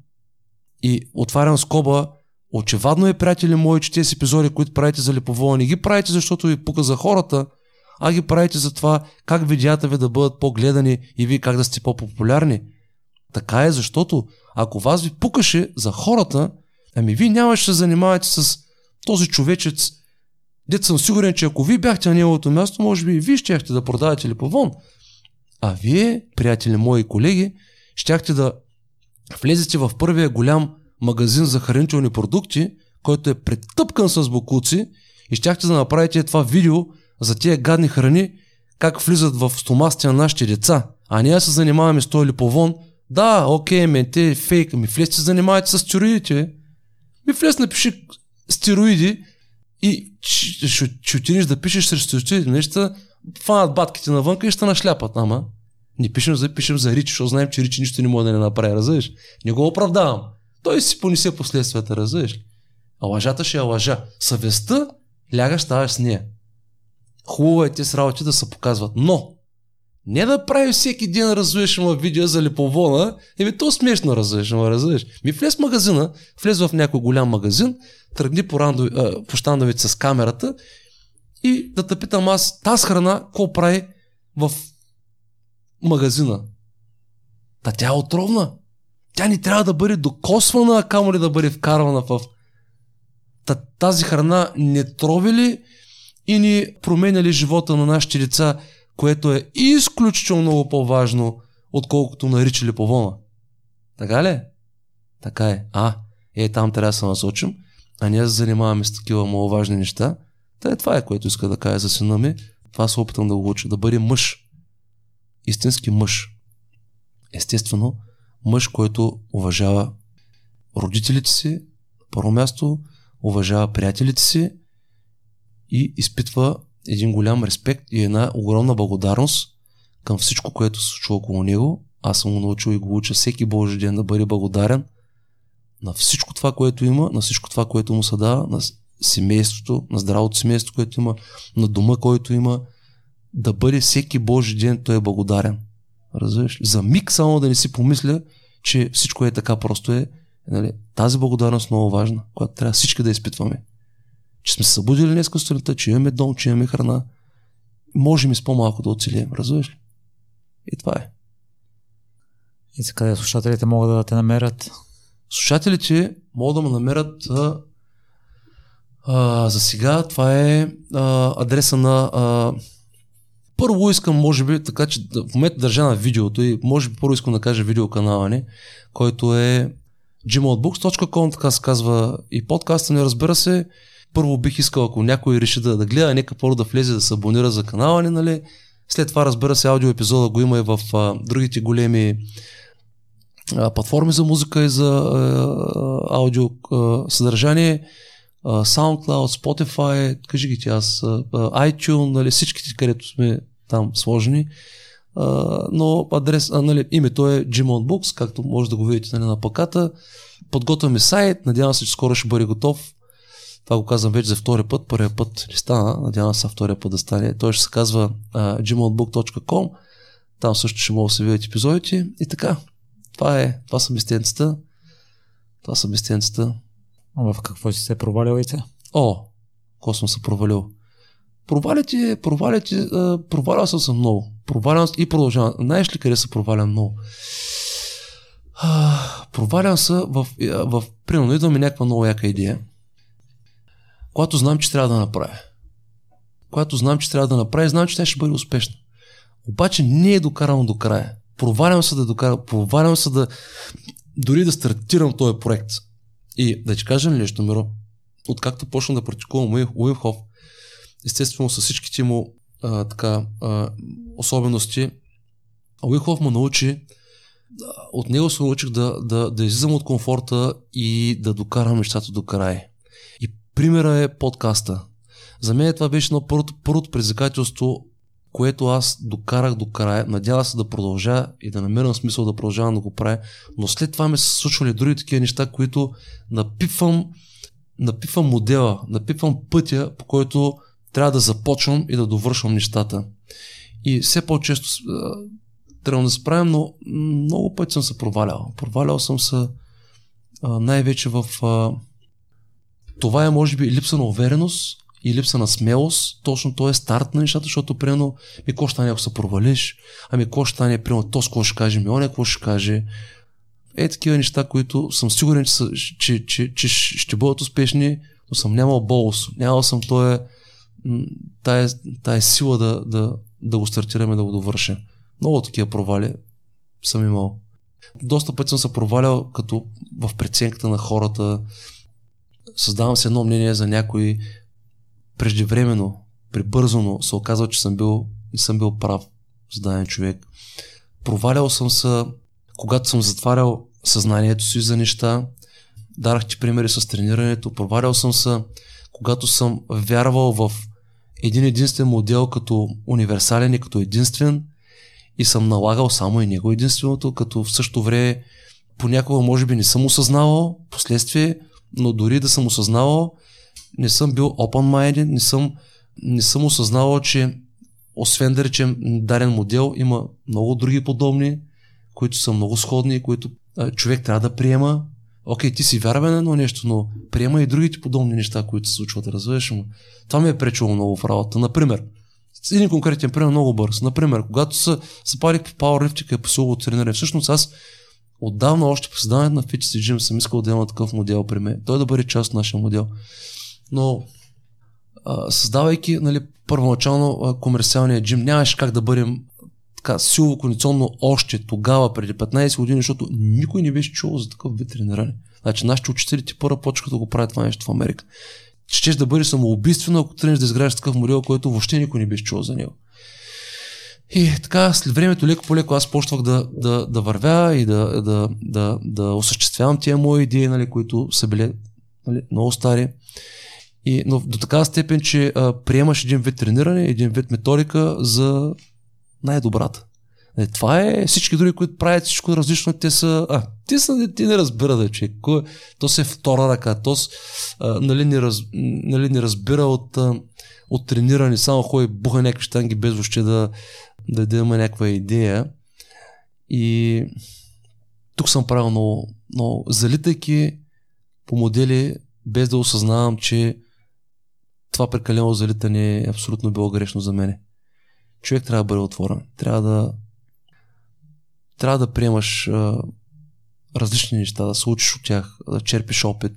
и отварям скоба, очевадно е, приятели мои, че тези епизоди, които правите за Липовола, не ги правите, защото ви пука за хората, а ги правите за това как видеята ви да бъдат по-гледани и вие как да сте по-популярни. Така е, защото ако вас ви пукаше за хората, ами вие нямаше да се занимавате с този човечец. Дет съм сигурен, че ако вие бяхте на неговото място, може би и вие щяхте да продавате Липовон. А вие, приятели мои колеги, щяхте да влезете в първия голям магазин за хранителни продукти, който е претъпкан с бокуци и щяхте да направите това видео за тия гадни храни, как влизат в стомастите на нашите деца. А ние се занимаваме с този липовон. Да, окей, ме, те фейк. Ми влез се занимавате с стероидите. Ми влез напиши стероиди и ще отидеш да пишеш срещу стероиди неща, фанат батките навънка и ще нашляпат, ама. Не пишем за, пишем за Рич, защото знаем, че Рич нищо не може да не направи, разбираш? Не го оправдавам. Той си понесе последствията, разбираш? А лъжата ще е лъжа. Съвестта лягаш, ставаш с нея. Хубаво е тези работи да се показват. Но, не да прави всеки ден развиваш видео за липовона, еми то смешно развиваш, развиваш. Ми влез в магазина, влез в някой голям магазин, тръгни по, рандови, а, по щандовете с камерата и да те питам аз, тази храна, какво прави в магазина. Та тя е отровна. Тя ни трябва да бъде докосвана, а камо ли да бъде вкарвана в... Та, тази храна не трови ли и ни променя ли живота на нашите деца, което е изключително много по-важно, отколкото наричали повона. Така ли? Така е. А, е, там трябва да се насочим, а ние се занимаваме с такива много важни неща. Та е това е, което иска да кажа за сина ми. Това се опитам да го уча, да бъде мъж истински мъж. Естествено, мъж, който уважава родителите си, Първо място уважава приятелите си и изпитва един голям респект и една огромна благодарност към всичко, което се случва около него. Аз съм го научил и го уча всеки Божи ден да бъде благодарен на всичко това, което има, на всичко това, което му се дава, на семейството, на здравото семейство, което има, на дома, който има, да бъде всеки Божи ден той е благодарен. Разбираш ли? За миг само да не си помисля, че всичко е така просто е. Нали? Тази благодарност е много важна, която трябва всички да изпитваме. Че сме се събудили днес сутринта, че имаме дом, че имаме храна. Можем и с по-малко да оцелием, разбираш ли? И това е. И за къде слушателите могат да те намерят? Слушателите могат да ме намерят а, а, за сега. Това е а, адреса на а, първо искам, може би, така че в момента държа на видеото и може би първо искам да кажа видеоканала ни, който е gmodbooks.com, така се казва и подкаста ни, разбира се. Първо бих искал, ако някой реши да, да гледа, нека първо да влезе да се абонира за канала ни, нали? След това, разбира се, аудио епизода го има и в а, другите големи а, платформи за музика и за а, аудио а, съдържание. SoundCloud, Spotify, кажи ги ти аз, iTunes, нали, всичките, където сме там сложени. Но адрес, нали, името е Jimon Books, както може да го видите нали, на паката. Подготвяме сайт, надявам се, че скоро ще бъде готов. Това го казвам вече за втори път, първия път не стана, надявам се втория pът да стане. Той ще се казва uh, gmonbook.com, там също ще могат да се видят епизодите и така. Това е, това са местенцата. Това са местенцата. В какво си се провалилите? О, какво съм се провалил? Провалите, провалите, провалял съм се много. Провалям и продължавам. Знаеш ли къде се провалям много? провалям се в, в, в примерно, идва ми някаква много яка идея, която знам, че трябва да направя. Която знам, че трябва да направя, знам, че тя ще бъде успешна. Обаче не е докарано до края. Провалям се да докарам, провалям се да дори да стартирам този проект. И да ти кажа нещо, Миро, откакто почна да практикувам Уимхоф, естествено с всичките му а, така, а, особености, Уимхоф ме научи от него се научих да, да, да излизам от комфорта и да докарам нещата до край. И примера е подкаста. За мен това беше едно първото, първото предизвикателство, което аз докарах до края. Надява се да продължа и да намерям смисъл да продължавам да го правя. Но след това ми се случвали други такива неща, които напипвам, напипвам модела, напипвам пътя, по който трябва да започвам и да довършвам нещата. И все по-често трябва да справям, но много пъти съм се провалял. Провалял съм се най-вече в... А, това е може би липса на увереност и липса на смелост. Точно то е старт на нещата, защото примерно ми какво ще стане, ако се провалиш, ами какво ще стане, примерно то какво ще каже, ми он какво ще каже. Е такива неща, които съм сигурен, че, че, че, че ще бъдат успешни, но съм нямал болус. Нямал съм този, тая, тая сила да, да, да го стартираме, да го довършим. Много такива провали съм имал. Доста пъти съм се провалял като в преценката на хората. Създавам се едно мнение за някой преждевременно, прибързано се оказва, че съм бил, не съм бил прав за даден човек. Провалял съм се, когато съм затварял съзнанието си за неща. Дарах ти примери с тренирането. Провалял съм се, когато съм вярвал в един единствен модел като универсален и като единствен и съм налагал само и него единственото, като в същото време понякога може би не съм осъзнавал последствие, но дори да съм осъзнавал, не съм бил open-minded, не съм, не съм осъзнавал, че освен да речем дарен модел, има много други подобни, които са много сходни, които а, човек трябва да приема. Окей, ти си вярвен на едно нещо, но приема и другите подобни неща, които се случват, разбираш му. Това ми е пречило много в работа. Например, един конкретен пример много бърз. Например, когато се запалих по пауърлифтинга и по силово трениране, всъщност аз отдавна още по създаването на Fitness Gym съм искал да имам такъв модел при мен. Той да бъде част от нашия модел. Но а, създавайки нали, първоначално а, комерциалния джим, нямаше как да бъдем така силово кондиционно още тогава, преди 15 години, защото никой не беше чувал за такъв вид трениране. Значи нашите учители ти първа почнаха да го правят това нещо в Америка щеш да бъде самоубийствено, ако тръгнеш да изграждаш такъв модел, който въобще никой не беше чул за него. И така, след времето, леко по леко, аз почвах да, да, да вървя и да, да, да, да осъществявам тия мои идеи, нали, които са били нали, много стари. И, но до такава степен, че а, приемаш един вид трениране, един вид методика за най-добрата. Е, това е всички други, които правят всичко различно, те са, а, те са, ти не разбира да човек. То се е втора ръка, то а, нали, не, раз, нали, не разбира от, а, от трениране, само ходи буха някакви штанги без въобще да, да, да има някаква идея. И тук съм правил много, но залитайки по модели, без да осъзнавам, че това прекалено залитане е абсолютно било грешно за мене. Човек трябва да бъде отворен. Трябва да трябва да приемаш а, различни неща, да се учиш от тях, да черпиш опит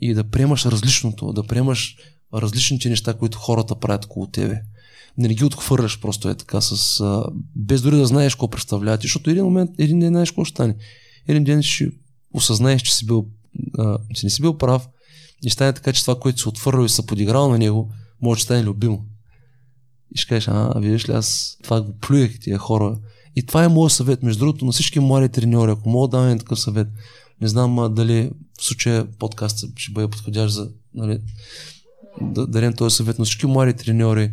и да приемаш различното, да приемаш различните неща, които хората правят около тебе. Не ги отхвърляш просто е така, с, а, без дори да знаеш какво представляват, защото един момент, един ден знаеш какво ще стане. Един ден ще осъзнаеш, че си бил, а, че не си бил прав и стане така, че това, което си отвърлял и се подиграл на него, може да стане любимо. И ще кажеш, а, видиш ли, аз това го плюех тия хора и това е моят съвет, между другото, на всички млади треньори, ако мога да дам такъв съвет. Не знам а, дали в случая подкаст ще бъде подходящ за нали, да дадем този съвет на всички млади треньори.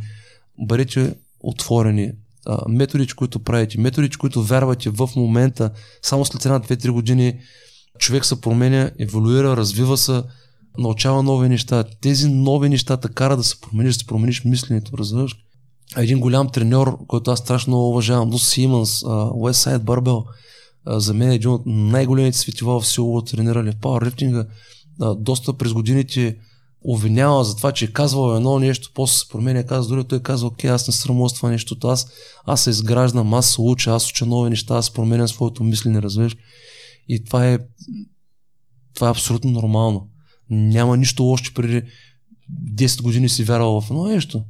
Бъдете отворени. А, методите, които правите, методите, които вярвате в момента, само след една, две, три години човек се променя, еволюира, развива се, научава нови неща. Тези нови неща те кара да се промениш, да се промениш мисленето, разбираш? един голям треньор, който аз страшно уважавам, Лус Симънс, Уестсайд Барбел, за мен е един от най-големите светила в силово тренирали в пауърлифтинга. Доста през годините обвинява за това, че е казвал едно нещо, после се променя, казва друго, той казва, окей, аз не срамувам с това нещо, аз, аз се изграждам, аз се уча, аз уча нови неща, аз променям своето мислене, разбираш. И това е, това е абсолютно нормално. Няма нищо лошо, че преди 10 години си вярвал в едно нещо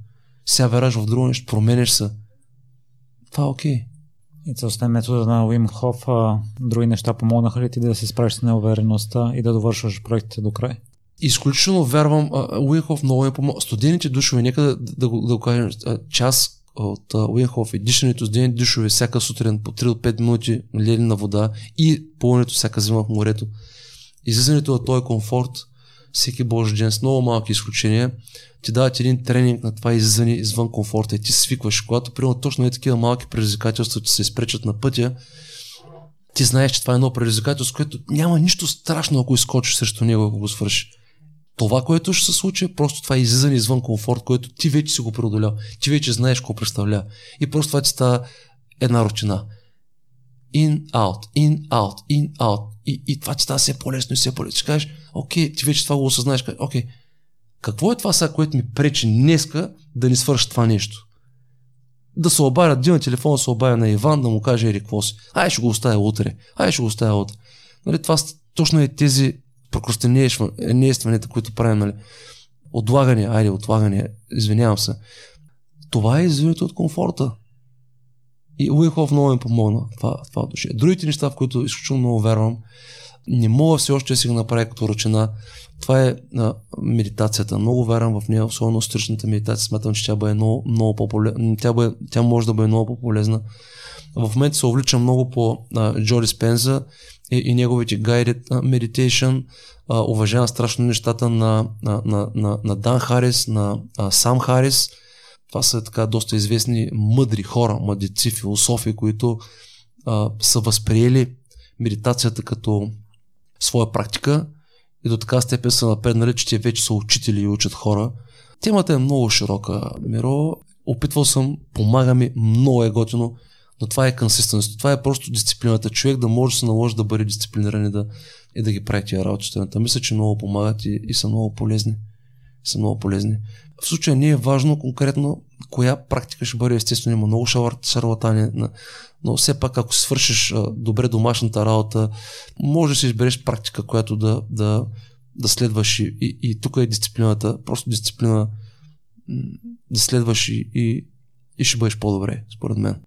сега вярваш в друго нещо, променеш се. Това е окей. Okay. И целостта метода на Уим Хоф, а, други неща помогнаха ли ти да се справиш с неувереността и да довършваш проектите до край? Изключително вярвам, Уинхоф много ми помогна. Студените душове, нека да, да, го, да го кажем, час от Уинхоф и дишането студени душове всяка сутрин по 3 до 5 минути лели на вода и пълнето всяка зима в морето. Излизането от този комфорт всеки божи ден с много малки изключения ти дават един тренинг на това излизане извън комфорта и ти свикваш. Когато примерно точно е такива малки предизвикателства, че се изпречат на пътя, ти знаеш, че това е едно предизвикателство, което няма нищо страшно, ако изкочиш срещу него, ако го свършиш. Това, което ще се случи, е просто това излизане извън комфорт, което ти вече си го преодолял. Ти вече знаеш какво представлява. И просто това ти става една рутина. In, out, in, out, in, out. И, и това ти става все по-лесно и все по-лесно. Ще кажеш, окей, ти вече това го осъзнаеш. Окей, какво е това сега, което ми пречи днеска да ни свърши това нещо? Да се обадя, да на телефона, се обадя на Иван, да му каже ери какво. Ай, ще го оставя утре. Ай, ще го оставя утре. Нали, това точно е тези прокрастинействаните, които правим. Нали. Отлагане, айде, отлагане, извинявам се. Това е извинето от комфорта. И Уихов много ми помогна това, това душе. Другите неща, в които изключително много вярвам, не мога все още да си го направя като ръчина. Това е а, медитацията. Много вярвам в нея, особено стричната медитация. Смятам, че тя, бъде много, много по-полезна. Тя, бъде, тя може да бъде много по-полезна. В момента се увличам много по а, Джори Спенза и, и неговите guided meditation. Уважавам страшно нещата на, на, на, на, на Дан Харис, на а, Сам Харис. Това са така доста известни мъдри хора, мъдреци, философи, които а, са възприели медитацията като своя практика и до така степен са напреднали, че те вече са учители и учат хора. Темата е много широка, Миро. Опитвал съм, помага ми, много е готино, но това е консистенство. Това е просто дисциплината. Човек да може да се наложи да бъде дисциплиниран и да, и да ги прави тия работи. Мисля, че много помагат и, и са много полезни. Са много полезни. В случая не е важно конкретно коя практика ще бъде естествено. Има много шарлатани, но все пак ако свършиш добре домашната работа, може да си избереш практика, която да, да, да следваш и, и, и тук е дисциплината, просто дисциплина да следваш и, и, и ще бъдеш по-добре, според мен.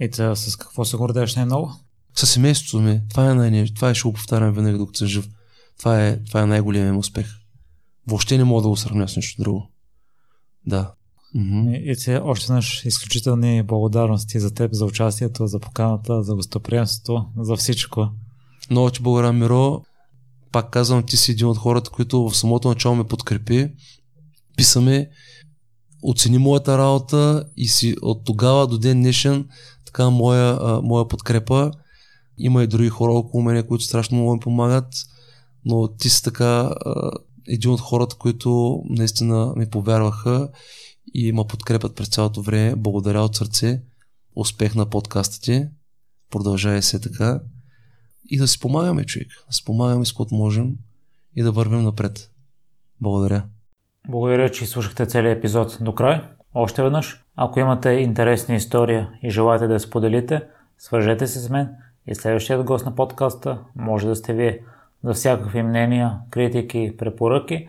И тя, с какво се гордееш най-много? С семейството ми. Това е най Това е, ще го повтарям винаги, докато съм жив. Това е, това е най-големият успех. Въобще не мога да го сравня с нещо друго. Да. Mm-hmm. И, ти още наш изключителни благодарности за теб, за участието, за поканата, за гостоприемството, за всичко. Много ти благодаря, Миро. Пак казвам, ти си един от хората, които в самото начало ме подкрепи. Писаме, оцени моята работа и си от тогава до ден днешен така моя, а, моя подкрепа. Има и други хора около мене, които страшно много ми помагат, но ти си така а, един от хората, които наистина ми повярваха и ме подкрепят през цялото време. Благодаря от сърце. Успех на подкаста ти. Продължай се така. И да си помагаме, човек. Да си помагаме с което можем и да вървим напред. Благодаря. Благодаря, че слушахте целият епизод до край. Още веднъж, ако имате интересна история и желаете да я споделите, свържете се с мен и следващият гост на подкаста може да сте вие. За всякакви мнения, критики, препоръки,